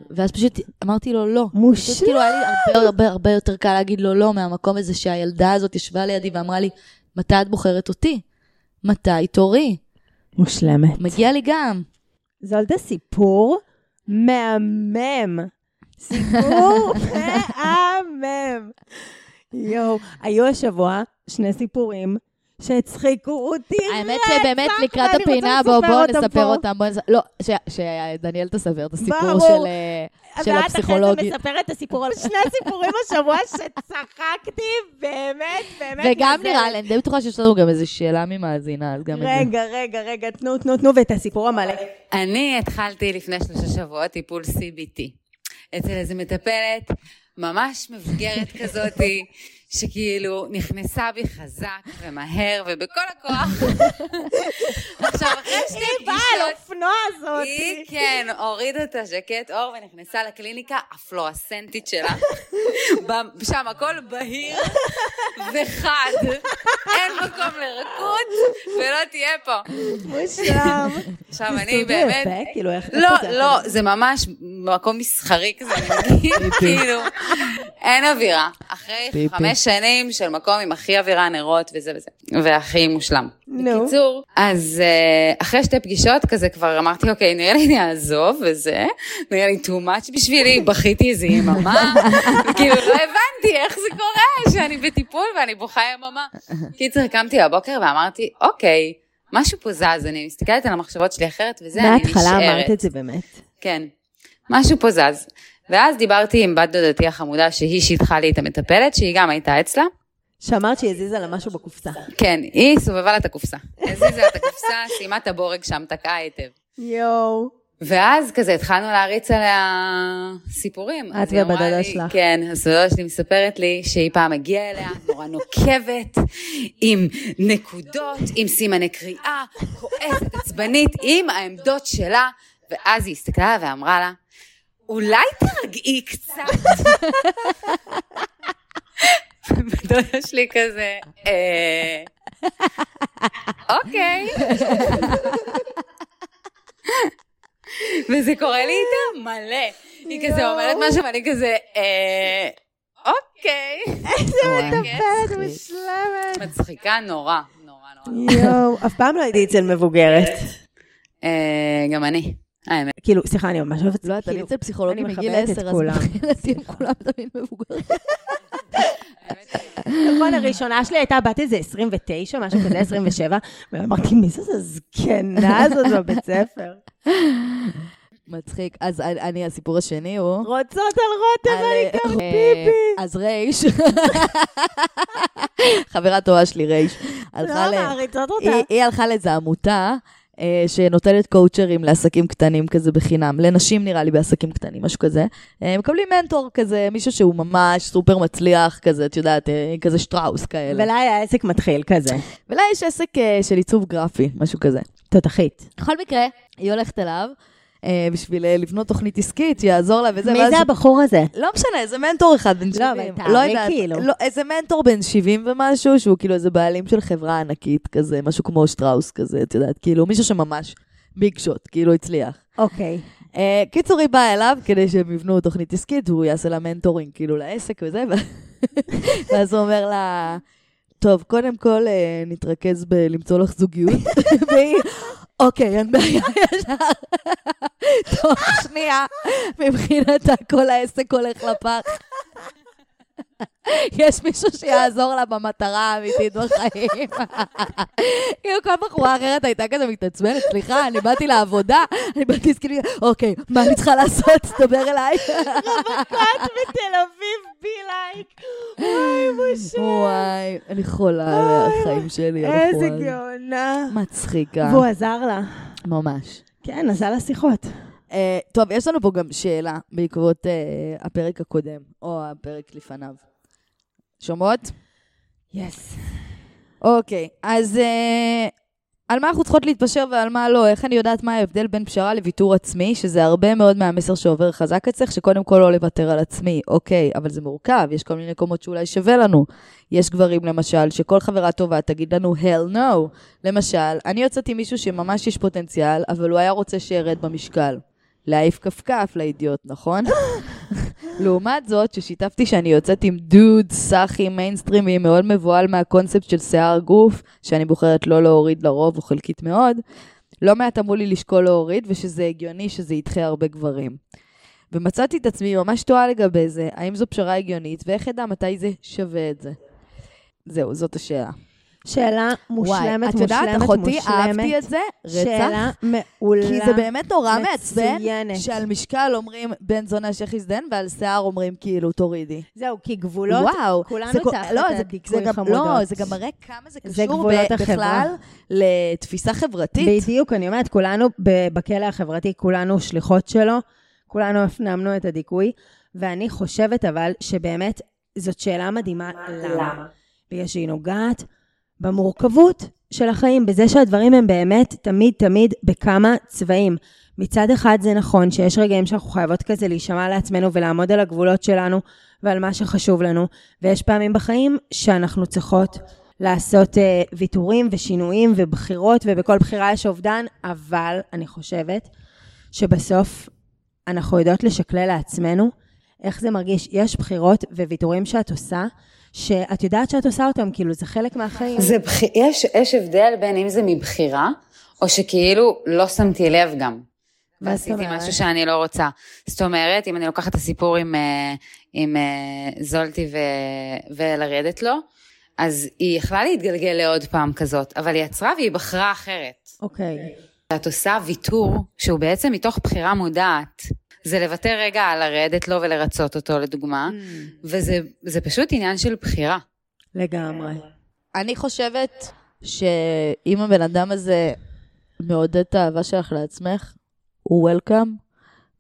ואז פשוט אמרתי לו לא. פשוט מושלם. כאילו היה לי הרבה הרבה הרבה יותר קל להגיד לו לא, מהמקום הזה שהילדה הזאת ישבה לידי ואמרה לי, מתי את בוחרת אותי? מתי תורי? מושלמת. מגיע לי גם. זולדה סיפור מהמם. סיפור [LAUGHS] מהמם. יואו, היו השבוע שני סיפורים שהצחיקו אותי האמת רצח, שבאמת לקראת הפינה, בואו בואו אותם נספר. אותם. בואו נס- לא, ש- שדניאל תספר את הסיפור ברור. של, אה, של ואת הפסיכולוגית. אחרי זה מספרת את הסיפור על שני סיפורים השבוע שצחקתי, באמת, באמת. וגם. נראה לי, אני די בטוחה שיש לנו גם איזו שאלה ממאזינה, אז גם את זה. רגע, רגע, רגע, תנו, תנו, תנו, ואת הסיפור המלא. אני התחלתי לפני שלושה שבועות טיפול CBT. אצל איזה מטפלת ממש מבוגרת כזאתי, שכאילו נכנסה בי חזק ומהר ובכל הכוח. [LAUGHS] עכשיו, אחרי שתי היא באה פגישות, על אופנוע הזאת. היא, כן, הורידה את הז'קט, אור, ונכנסה לקליניקה הפלואסנטית שלה. [LAUGHS] שם הכל בהיר [LAUGHS] וחד. אין מקום לרכות, ולא תהיה פה. מושלם. עכשיו, אני באמת... כאילו. לא? לא, זה ממש מקום מסחרי כזה, כאילו, אין אווירה. אחרי פיפי. חמש שנים של מקום עם הכי אווירה, נרות וזה וזה, והכי מושלם. נו. בקיצור, אז אה, אחרי שתי פגישות כזה כבר אמרתי, אוקיי, נראה לי אני אעזוב וזה, נראה לי too much בשבילי, בכיתי איזה יממה, וכאילו [LAUGHS] לא הבנתי איך זה קורה שאני בטיפול ואני בוכה יממה. קיצר, קמתי בבוקר ואמרתי, אוקיי, משהו פה זז, אני מסתכלת על המחשבות שלי אחרת וזה, אני נשארת. מההתחלה אמרת את זה באמת. כן, משהו פה זז. ואז דיברתי עם בת דודתי החמודה, שהיא שיתחה לי את המטפלת, שהיא גם הייתה אצלה. שאמרת שהיא הזיזה לה משהו בקופסה. כן, היא סובבה לה את הקופסה. הזיזה לה את הקופסה, סיימה את הבורג שם, תקעה היטב. יואו. ואז כזה התחלנו להריץ עליה סיפורים. את לי- שלך. כן, אז הדודה שלי מספרת לי שהיא פעם הגיעה אליה, נורא נוקבת, עם נקודות, עם סימני קריאה, כועסת, עצבנית, עם העמדות שלה, ואז היא הסתכלה ואמרה לה, אולי תרגעי קצת. ודודה שלי כזה, אה... אוקיי. וזה קורה לי איתה מלא. היא כזה אומרת משהו ואני כזה, אה... אוקיי. מטפלת מושלמת. מצחיקה נורא, נורא נורא. יואו, אף פעם לא הייתי אצל מבוגרת. אה, גם אני, האמת. כאילו, סליחה, אני ממש אוהבת... לא, אתה כאילו, אצל פסיכולוגים אני מגיל מכבדת את 10, אז. [LAUGHS] מבחינתי הם כולם תמיד מבוגרים. נכון, הראשונה שלי הייתה בת איזה 29, משהו כזה, 27, ואמרתי, מי זאת הזקנה הזאת בבית ספר? מצחיק. אז אני- הסיפור השני הוא... רוצות על רוטב, על, אני אקח אה, פיפי. אז רייש, [LAUGHS] חברה טובה שלי רייש. לא, מעריצות אותה. היא, הלכה לאיזו עמותה אה, שנותנת קואוצ'רים לעסקים קטנים כזה בחינם, לנשים נראה לי בעסקים קטנים, משהו כזה. אה, מקבלים מנטור כזה, מישהו שהוא ממש סופר מצליח כזה, את יודעת, אה, כזה שטראוס כאלה. ולה היה עסק מתחיל כזה. ולה יש עסק אה, של עיצוב גרפי, משהו כזה. תותחית. בכל מקרה, היא הולכת אליו אה, בשביל אה, לבנות תוכנית עסקית שיעזור לה וזה. מי ואז- זה הבחור הזה? לא משנה, איזה מנטור אחד בן 70. אבל תארי כאילו. לא, איזה מנטור בן 70 ומשהו, שהוא כאילו איזה בעלים של חברה ענקית כזה, משהו כמו שטראוס כזה, את יודעת, כאילו מישהו שממש big shot, כאילו הצליח. אוקיי. Uh, קיצור, היא באה אליו כדי שהם יבנו תוכנית עסקית, והוא יעשה לה mentoring כאילו לעסק וזה, [LAUGHS] ואז הוא אומר לה, טוב, קודם כל אה, נתרכז בלמצוא לך זוגיות, [LAUGHS] והיא, אוקיי, אין בעיה ישר. תוך שנייה, מבחינתה כל העסק הולך לפח. יש מישהו שיעזור לה במטרה האמיתית בחיים. כאילו כל בחורה אחרת הייתה כזה מתעצבנת, סליחה, אני באתי לעבודה, אני באתי, כאילו, אוקיי, מה אני צריכה לעשות? תדבר אליי. רווקת בתל אביב בי לייק. וואי, משה. וואי, אני חולה על החיים שלי, איזה. גאונה. מצחיקה. והוא עזר לה. ממש. כן, עשה לה שיחות. Uh, טוב, יש לנו פה גם שאלה בעקבות uh, הפרק הקודם, או הפרק לפניו. שומעות? יס. אוקיי, אז uh, על מה אנחנו צריכות להתפשר ועל מה לא? איך אני יודעת מה ההבדל בין פשרה לוויתור עצמי, שזה הרבה מאוד מהמסר שעובר חזק אצלך, שקודם כל לא לוותר על עצמי. אוקיי, אבל זה מורכב, יש כל מיני מקומות שאולי שווה לנו. יש גברים, למשל, שכל חברה טובה תגיד לנו, hell no. למשל, אני יוצאת עם מישהו שממש יש פוטנציאל, אבל הוא היה רוצה שירד במשקל. להעיף כפכף לאידיוט, נכון? [LAUGHS] לעומת זאת, ששיתפתי שאני יוצאת עם דוד, סאחי, מיינסטרימי, מאוד מבוהל מהקונספט של שיער גוף, שאני בוחרת לא להוריד לרוב או חלקית מאוד, לא מעט אמרו לי לשקול להוריד, ושזה הגיוני שזה ידחה הרבה גברים. ומצאתי את עצמי ממש תוהה לגבי זה, האם זו פשרה הגיונית, ואיך אדע מתי זה שווה את זה. זהו, זאת השאלה. שאלה מושלמת, וואי, את יודעת, מושלמת, אחותי, מושלמת. אהבתי את זה, שאלה רצח. מעולה. כי זה באמת נורא מעצבן. שעל משקל אומרים בן זונה שחיסדן, ועל שיער אומרים כאילו תורידי. זהו, כי גבולות, וואו, כולנו זה תחת לא, זה- הדיכוי זה גם- חמודות. לא, זה גם מראה כמה זה זה קשור גבולות ב-. בכלל לתפיסה חברתית. בדיוק, אני אומרת, כולנו ב- בכלא החברתי, כולנו שליחות שלו, כולנו הפנמנו את הדיכוי, ואני חושבת אבל שבאמת זאת שאלה מדהימה, למה? בגלל שהיא נוגעת במורכבות של החיים, בזה שהדברים הם באמת תמיד תמיד בכמה צבעים. מצד אחד זה נכון שיש רגעים שאנחנו חייבות כזה להישמע לעצמנו ולעמוד על הגבולות שלנו ועל מה שחשוב לנו, ויש פעמים בחיים שאנחנו צריכות לעשות אה, ויתורים ושינויים ובחירות, ובכל בחירה יש אובדן, אבל אני חושבת שבסוף אנחנו יודעות לשקלל לעצמנו איך זה מרגיש. יש בחירות וויתורים שאת עושה, שאת יודעת שאת עושה אותם, כאילו זה חלק מהחיים. זה בח... יש, יש הבדל בין אם זה מבחירה, או שכאילו לא שמתי לב גם. ועשיתי? משהו שאני לא רוצה. זאת אומרת, אם אני לוקחת את הסיפור עם, אה, עם אה, זולטי ו... ולרדת לו, אז היא יכלה להתגלגל לעוד פעם כזאת, אבל היא עצרה והיא בחרה אחרת. אוקיי. את עושה ויתור שהוא בעצם מתוך בחירה מודעת. זה לוותר רגע על לרדת לו ולרצות אותו, לדוגמה, וזה זה פשוט עניין של בחירה. לגמרי. אני חושבת שאם הבן אדם הזה מעודד את האהבה שלך לעצמך, הוא וולקאם,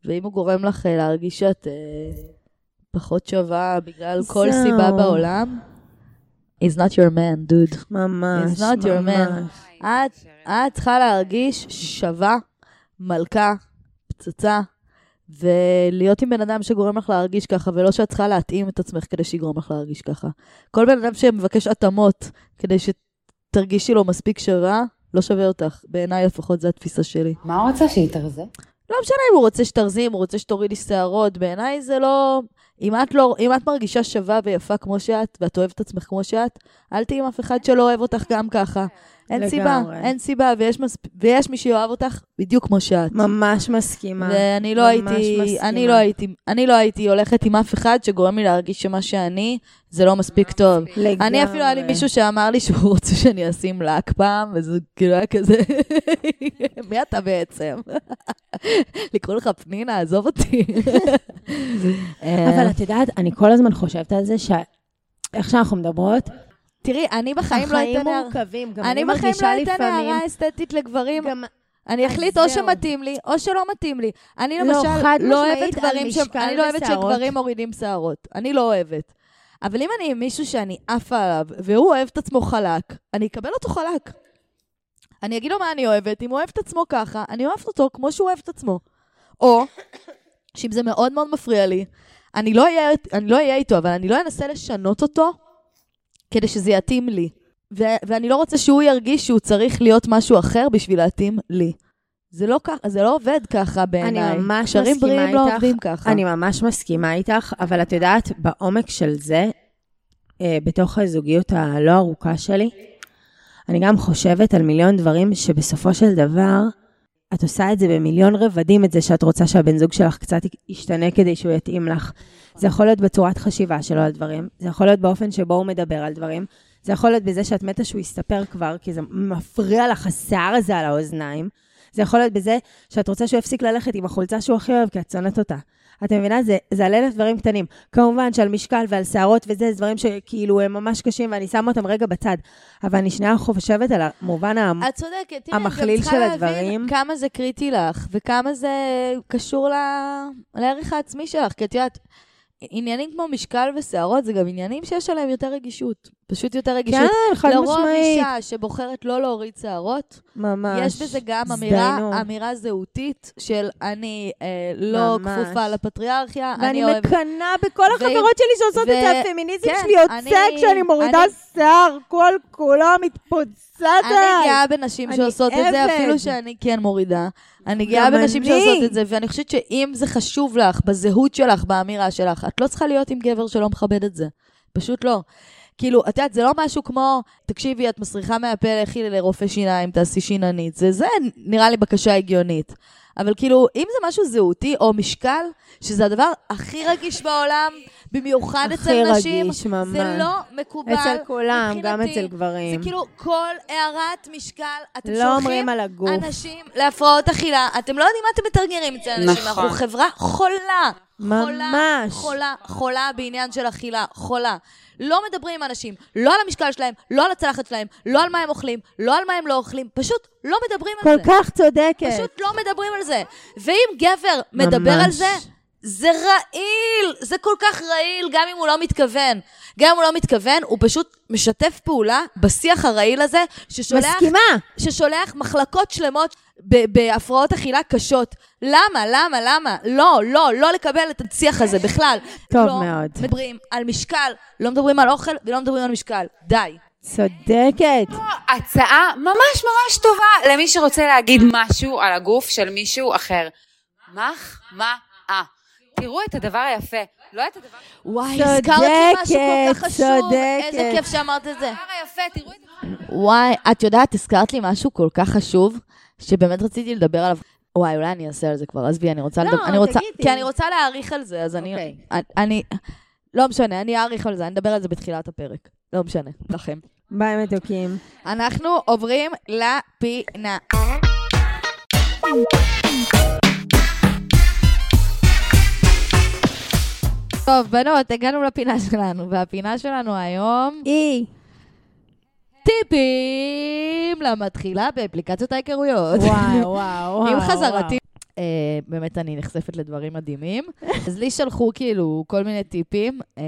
ואם הוא גורם לך אה, להרגיש שאת אה, פחות שווה בגלל כל זהו. סיבה בעולם, he's not your man, dude. ממש, It's not your man. ממש. את, את צריכה להרגיש שווה, מלכה, פצצה, ולהיות עם בן אדם שגורם לך להרגיש ככה, ולא שאת צריכה להתאים את עצמך כדי שיגרום לך להרגיש ככה. כל בן אדם שמבקש התאמות כדי שתרגישי לו מספיק שווה, לא שווה אותך. בעיניי לפחות זו התפיסה שלי. מה הוא רוצה שהיא תרזה? לא משנה אם הוא רוצה שתרזי, אם הוא רוצה שתורידי שערות, בעיניי זה לא... אם את, לא... אם את מרגישה שווה ויפה כמו שאת, ואת אוהבת את עצמך כמו שאת, אל תהיי עם אף אחד שלא אוהב אותך גם ככה. אין לגמרי. סיבה, אין סיבה, ויש, מספ... ויש מי שאוהב אותך בדיוק כמו שאת. ממש מסכימה. ואני לא ממש הייתי, מסכימה. אני לא הייתי, אני לא הייתי הולכת עם אף אחד שגורם לי להרגיש שמה שאני, זה לא מספיק טוב. לגמרי. אני אפילו היה לי מישהו שאמר לי שהוא רוצה שאני אשים לק פעם, וזה כאילו היה כזה, מי אתה בעצם? לקרוא לך פנינה, עזוב אותי. אבל את יודעת, אני כל הזמן חושבת על זה, שאיך שאנחנו מדברות, תראי, אני בחיים לא החיים אתן הערה. מורכבים. גם אני אני בחיים לא אתן. הערה אסתטית לגברים. גם אני אחליט או. שמתאים לי, או שלא מתאים לי. אני לא, למשל לא אוהבת גברים ש... אני לא אוהבת. שגברים מורידים שערות. אני לא אוהבת. אבל אם אני עם מישהו שאני עפה עליו, והוא אוהב את עצמו חלק, אני אקבל אותו חלק. אני אגיד לו מה אני אוהבת, אם הוא אוהב את עצמו ככה, אני אוהבת אותו כמו שהוא אוהב את עצמו. או, שאם זה מאוד מאוד מפריע לי, אני לא אהיה, אני לא אהיה איתו, אבל אני לא אנסה לשנות אותו כדי שזה יתאים לי. ו- ואני לא רוצה שהוא ירגיש שהוא צריך להיות משהו אחר בשביל להתאים לי. זה לא, ככה, זה לא עובד ככה בעיניי. אני ממש קשרים מסכימה בריאים לא איתך. עובדים ככה. אני ממש מסכימה איתך, אבל את יודעת, בעומק של זה, אה, בתוך הזוגיות הלא ארוכה שלי, אני גם חושבת על מיליון דברים שבסופו של דבר, את עושה את זה במיליון רבדים, את זה שאת רוצה שהבן זוג שלך קצת ישתנה כדי שהוא יתאים לך. זה יכול להיות בצורת חשיבה שלו על דברים, זה יכול להיות באופן שבו הוא מדבר על דברים, זה יכול להיות בזה שאת מתה שהוא יסתפר כבר, כי זה מפריע לך השיער הזה על האוזניים. זה יכול להיות בזה שאת רוצה שהוא יפסיק ללכת עם החולצה שהוא הכי אוהב, כי את שונאת אותה. את מבינה? זה, זה על אלף דברים קטנים. כמובן שעל משקל ועל שערות וזה, זה דברים שכאילו הם ממש קשים, ואני שמה אותם רגע בצד. אבל אני שנייה חושבת על המובן המ... את צודקת, תראי, המכליל את גם של צריכה הדברים. להבין כמה זה קריטי לך, וכמה זה קשור ל- לערך העצמי שלך, כי את יודעת, עניינים כמו משקל ושערות זה גם עניינים שיש עליהם יותר רגישות. פשוט יותר רגישות. כן, חד לרוב משמעית. אישה שבוחרת לא להוריד שערות, ממש. יש בזה גם אמירה. אמירה זהותית של אני אה, לא ממש. כפופה לפטריאריה, ואני אני אוהב... מקנאה בכל החברות שלי שעושות את זה, ו- הפמיניזם כן, שלי יוצא אני- כשאני מורידה אני- שיער, כל כולו מתפוצץ אני. גאה בנשים אני שעושות את זה, עבד. אפילו שאני כן מורידה. אני גאה בנשים אני. שעושות את זה, ואני חושבת שאם זה חשוב לך, בזהות שלך, באמירה שלך, את לא צריכה להיות עם גבר שלא מכבד את זה. פשוט לא. כאילו, את יודעת, זה לא משהו כמו, תקשיבי, את מסריחה מהפה, לכי לרופא שיניים, תעשי שיננית. זה, זה נראה לי בקשה הגיונית. אבל כאילו, אם זה משהו זהותי או משקל, שזה הדבר הכי רגיש בעולם, במיוחד אצל הכי נשים, רגיש, ממש. זה לא מקובל. אצל כולם, גם. אצל גברים. זה כאילו כל הערת משקל, אתם לא שולחים אומרים על הגוף. אנשים להפרעות אכילה. אתם לא יודעים מה אתם מתרגרים אצל אנשים. נכון. אנחנו חברה חולה. חולה, ממש. חולה, חולה בעניין של אכילה, חולה. לא מדברים עם אנשים, לא על המשקל שלהם, לא על הצלחת שלהם, לא על מה הם אוכלים, לא על מה הם לא אוכלים, פשוט לא מדברים על כל זה. כך צודקת. פשוט לא מדברים על זה. ואם גבר מדבר על ממש. זה, זה רעיל, זה כל כך רעיל, גם אם הוא לא מתכוון. גם אם הוא לא מתכוון, הוא פשוט משתף פעולה בשיח הרעיל הזה, ששולח, מסכימה. ששולח מחלקות שלמות בהפרעות אכילה קשות. למה? למה? למה? לא, לא, לא לקבל את השיח הזה בכלל. [LAUGHS] טוב לא מאוד. מדברים על משקל, לא מדברים על אוכל ולא מדברים על משקל. די. צודקת. הצעה ממש ממש טובה למי שרוצה להגיד משהו על הגוף של מישהו אחר. מחמאה. תראו את הדבר היפה, לא את הדבר וואי, צודקת, הזכרת לי משהו כל כך חשוב. צודקת. איזה כיף שאמרת את זה. הדבר היפה, תראו את וואי, את יודעת, הזכרת לי משהו כל כך חשוב, שבאמת רציתי לדבר עליו. וואי, אולי אני אעשה על זה כבר, עזבי, אני רוצה לא, לדבר, אני רוצה, תגידי. כי אני רוצה להעריך על זה, אז אני, אוקיי. אני- אני, לא משנה, אני אעריך על זה, אני אדבר על זה בתחילת הפרק. לא משנה, לכם. ביי מתוקים. אנחנו עוברים לפינה. טוב, בנות, הגענו לפינה שלנו, והפינה שלנו היום, אי. טיפים למתחילה באפליקציות ההיכרויות. וואו, [LAUGHS] וואו, וואו. עם חזרתי, אה, באמת אני נחשפת לדברים מדהימים. [LAUGHS] אז לי שלחו כאילו כל מיני טיפים אה,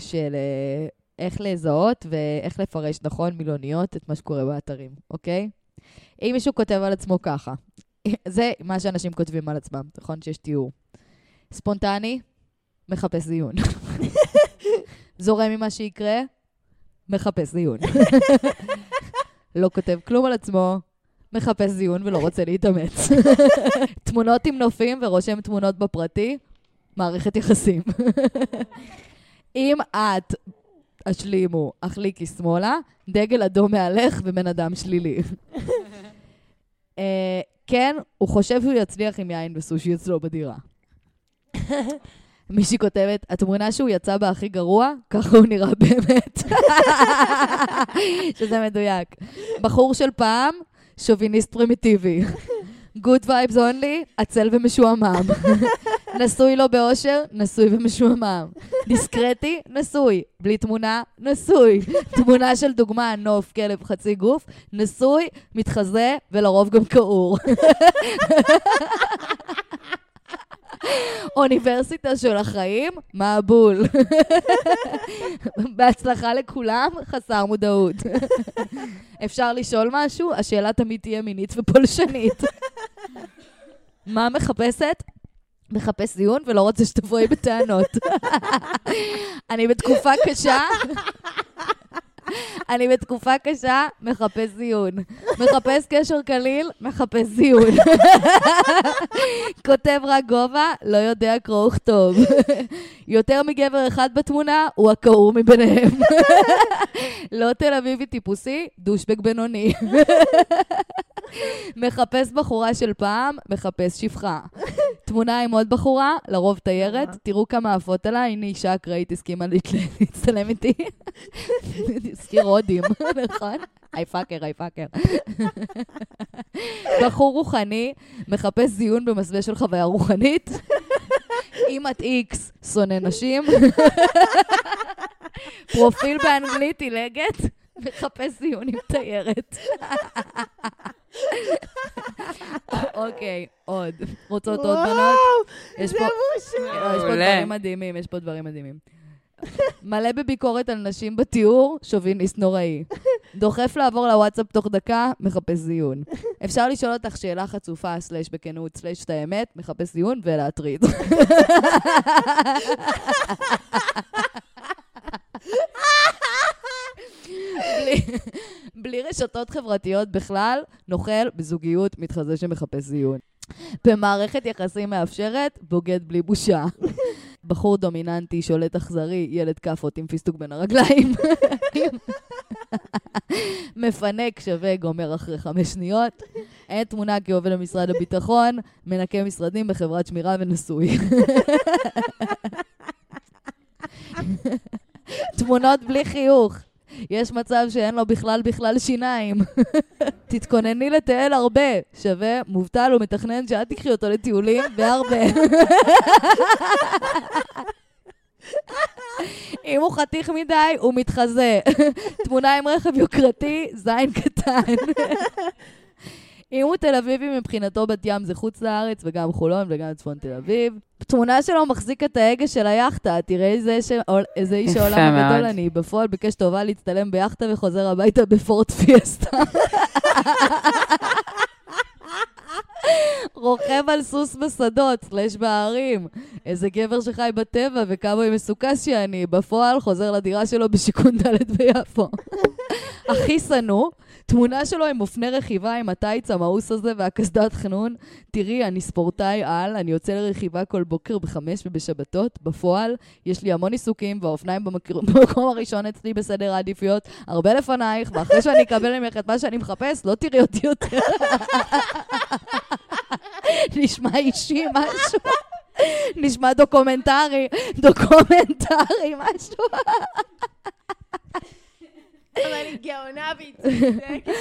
של אה, איך לזהות ואיך לפרש נכון מילוניות את מה שקורה באתרים, אוקיי? אם מישהו כותב על עצמו ככה, [LAUGHS] זה מה שאנשים כותבים על עצמם, נכון? שיש תיאור. ספונטני, מחפש זיון. זורם ממה שיקרה, מחפש זיון. [LAUGHS] לא כותב כלום על עצמו, מחפש זיון ולא רוצה להתאמץ. [LAUGHS] תמונות עם נופים ורושם תמונות בפרטי, מערכת יחסים. [LAUGHS] אם את, השלימו, החליקי שמאלה, דגל אדום מהלך ובן אדם שלילי. אה, כן, הוא חושב שהוא יצליח עם יין וסושי אצלו בדירה. מישהי כותבת, התמונה שהוא יצא בה הכי גרוע, ככה הוא נראה באמת. שזה מדויק. בחור של פעם, שוביניסט פרימיטיבי. Good vibes only, עצל ומשועמם. נשוי לו באושר, נשוי ומשועמם. דיסקרטי, נשוי. בלי תמונה, נשוי. תמונה של דוגמה, נוף, כלב, חצי גוף, נשוי, מתחזה, ולרוב גם כעור. אוניברסיטה של החיים, מבול. בהצלחה לכולם, חסר מודעות. אפשר לשאול משהו? השאלה תמיד תהיה מינית ופולשנית. מה מחפשת? מחפש זיון ולא רוצה שתבואי בטענות. אני בתקופה קשה, אני בתקופה קשה, מחפש זיון. מחפש קשר קליל, מחפש זיון. כותב רק גובה, לא יודע קרוא וכתוב. יותר מגבר אחד בתמונה, הוא הכעור מביניהם. לא תל אביבי טיפוסי, דושבג בינוני. מחפש בחורה של פעם, מחפש שפחה. תמונה עם עוד בחורה, לרוב תיירת, תראו כמה עפות עליי, הנה אישה אקראית הסכימה להצטלם איתי. הזכיר הודים, נכון? היי פאקר, היי פאקר. בחור רוחני, מחפש זיון במסווה של חוויה רוחנית. אימת איקס, שונא נשים. פרופיל באנגלית עילגת, מחפש זיון עם תיירת. אוקיי, עוד. רוצות עוד בנות? וואו, יש זה פה- בושה. יש פה מעולה. דברים מדהימים, יש פה דברים מדהימים. מלא בביקורת על נשים בתיאור, שוביניסט נוראי. דוחף לעבור לוואטסאפ תוך דקה, מחפש זיון. אפשר לשאול אותך שאלה חצופה, סלש בכנות, סלש את האמת, מחפש זיון ולהטריד. בלי, בלי רשתות חברתיות בכלל, נוכל בזוגיות מתחזה שמחפש זיון. במערכת יחסים מאפשרת, בוגד בלי בושה. בחור דומיננטי, שולט אכזרי, ילד כאפות עם פיסטוק בין הרגליים. מפנק שווה גומר אחרי חמש שניות. אין תמונה כי עובד במשרד הביטחון, מנקה משרדים בחברת שמירה ונשוי. תמונות בלי חיוך. יש מצב שאין לו בכלל בכלל שיניים. [LAUGHS] תתכונני לטייל הרבה. שווה, מובטל ומתכנן שאת תקחי אותו לטיולים, והרבה. [LAUGHS] אם הוא חתיך מדי, הוא מתחזה. [LAUGHS] תמונה עם רכב יוקרתי, זין קטן. אם הוא תל אביבי, מבחינתו בת ים זה חוץ לארץ, וגם חולון וגם צפון תל אביב. תמונה שלו מחזיק את ההגה של היאכטה, תראה איזה איש- איזה איש העולם. הגדול אני. בפועל ביקש טובה להצטלם ביאכטה וחוזר הביתה בפורט פיאסטה. רוכב על סוס בשדות, סלש בהרים. איזה גבר שחי בטבע וכמה מסוכס שאני. בפועל חוזר לדירה שלו בשיכון ד' ביפו. הכי שנוא, תמונה שלו עם אופני רכיבה עם הטייץ המאוס הזה והקסדת חנון. תראי, אני ספורטאי על, אני יוצא לרכיבה כל בוקר בחמש ובשבתות. בפועל, יש לי המון עיסוקים והאופניים [LAUGHS] במקום הראשון אצלי בסדר העדיפויות, הרבה לפנייך, ואחרי שאני אקבל ממך את מה שאני מחפש, לא תראי אותי יותר. [LAUGHS] נשמע אישי משהו. נשמע דוקומנטרי, דוקומנטרי, משהו. [LAUGHS] אבל אני גאונה והיא [LAUGHS] צודקת.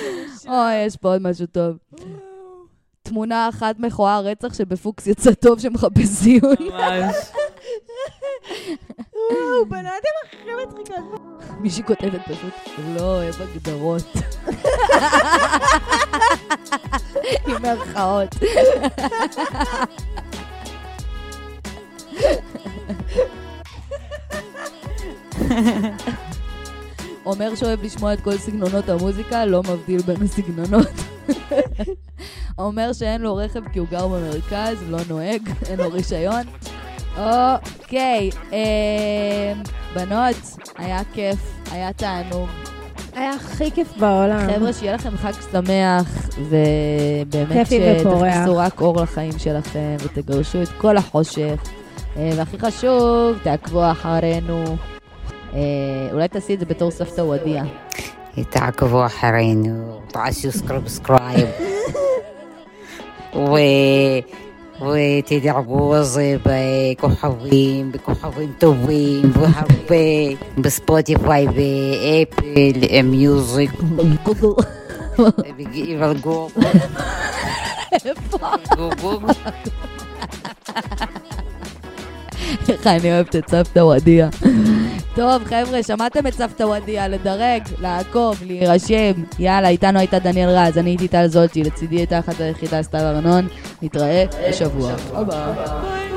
אוי, יש פה עוד משהו טוב. תמונה אחת מכוער רצח שבפוקס יצא טוב שמחפש זיון. ממש. [LAUGHS] וואו, בנאדם הכי מצחיקות. מישהי כותבת פשוט, לא אוהב הגדרות. [LAUGHS] עם מירכאות. אומר שאוהב לשמוע את כל סגנונות המוזיקה, לא מבדיל בין הסגנונות. אומר שאין לו רכב כי הוא גר במרכז, לא נוהג, אין לו רישיון. אוקיי, אמ, בנות, היה כיף, היה תענוג. היה הכי כיף בעולם. חבר'ה, שיהיה לכם חג שמח, ובאמת. שתכניסו רק אור לחיים שלכם, ותגרשו את כל החושך. אה, והכי חשוב, תעקבו אחרינו. אה, אולי תעשי את זה בתור סבתא וודיה. תעקבו אחרינו, תעשו subscribe. [LAUGHS] ו... ותדרגו זה בכוכבים, בכוכבים טובים, והרבה, בספוטיפיי, באפל, מיוזיק, בגוגל. גוגל. [LAUGHS] איך אני אוהבת את סבתא וודיה. טוב, חבר'ה, שמעתם את סבתא וודיה? לדרג, לעקוב, להירשם. יאללה, איתנו הייתה דניאל רז, אני הייתי טל זולטי, לצידי הייתה אחת היחידה סתיו ארנון. נתראה בשבוע. ביי ביי.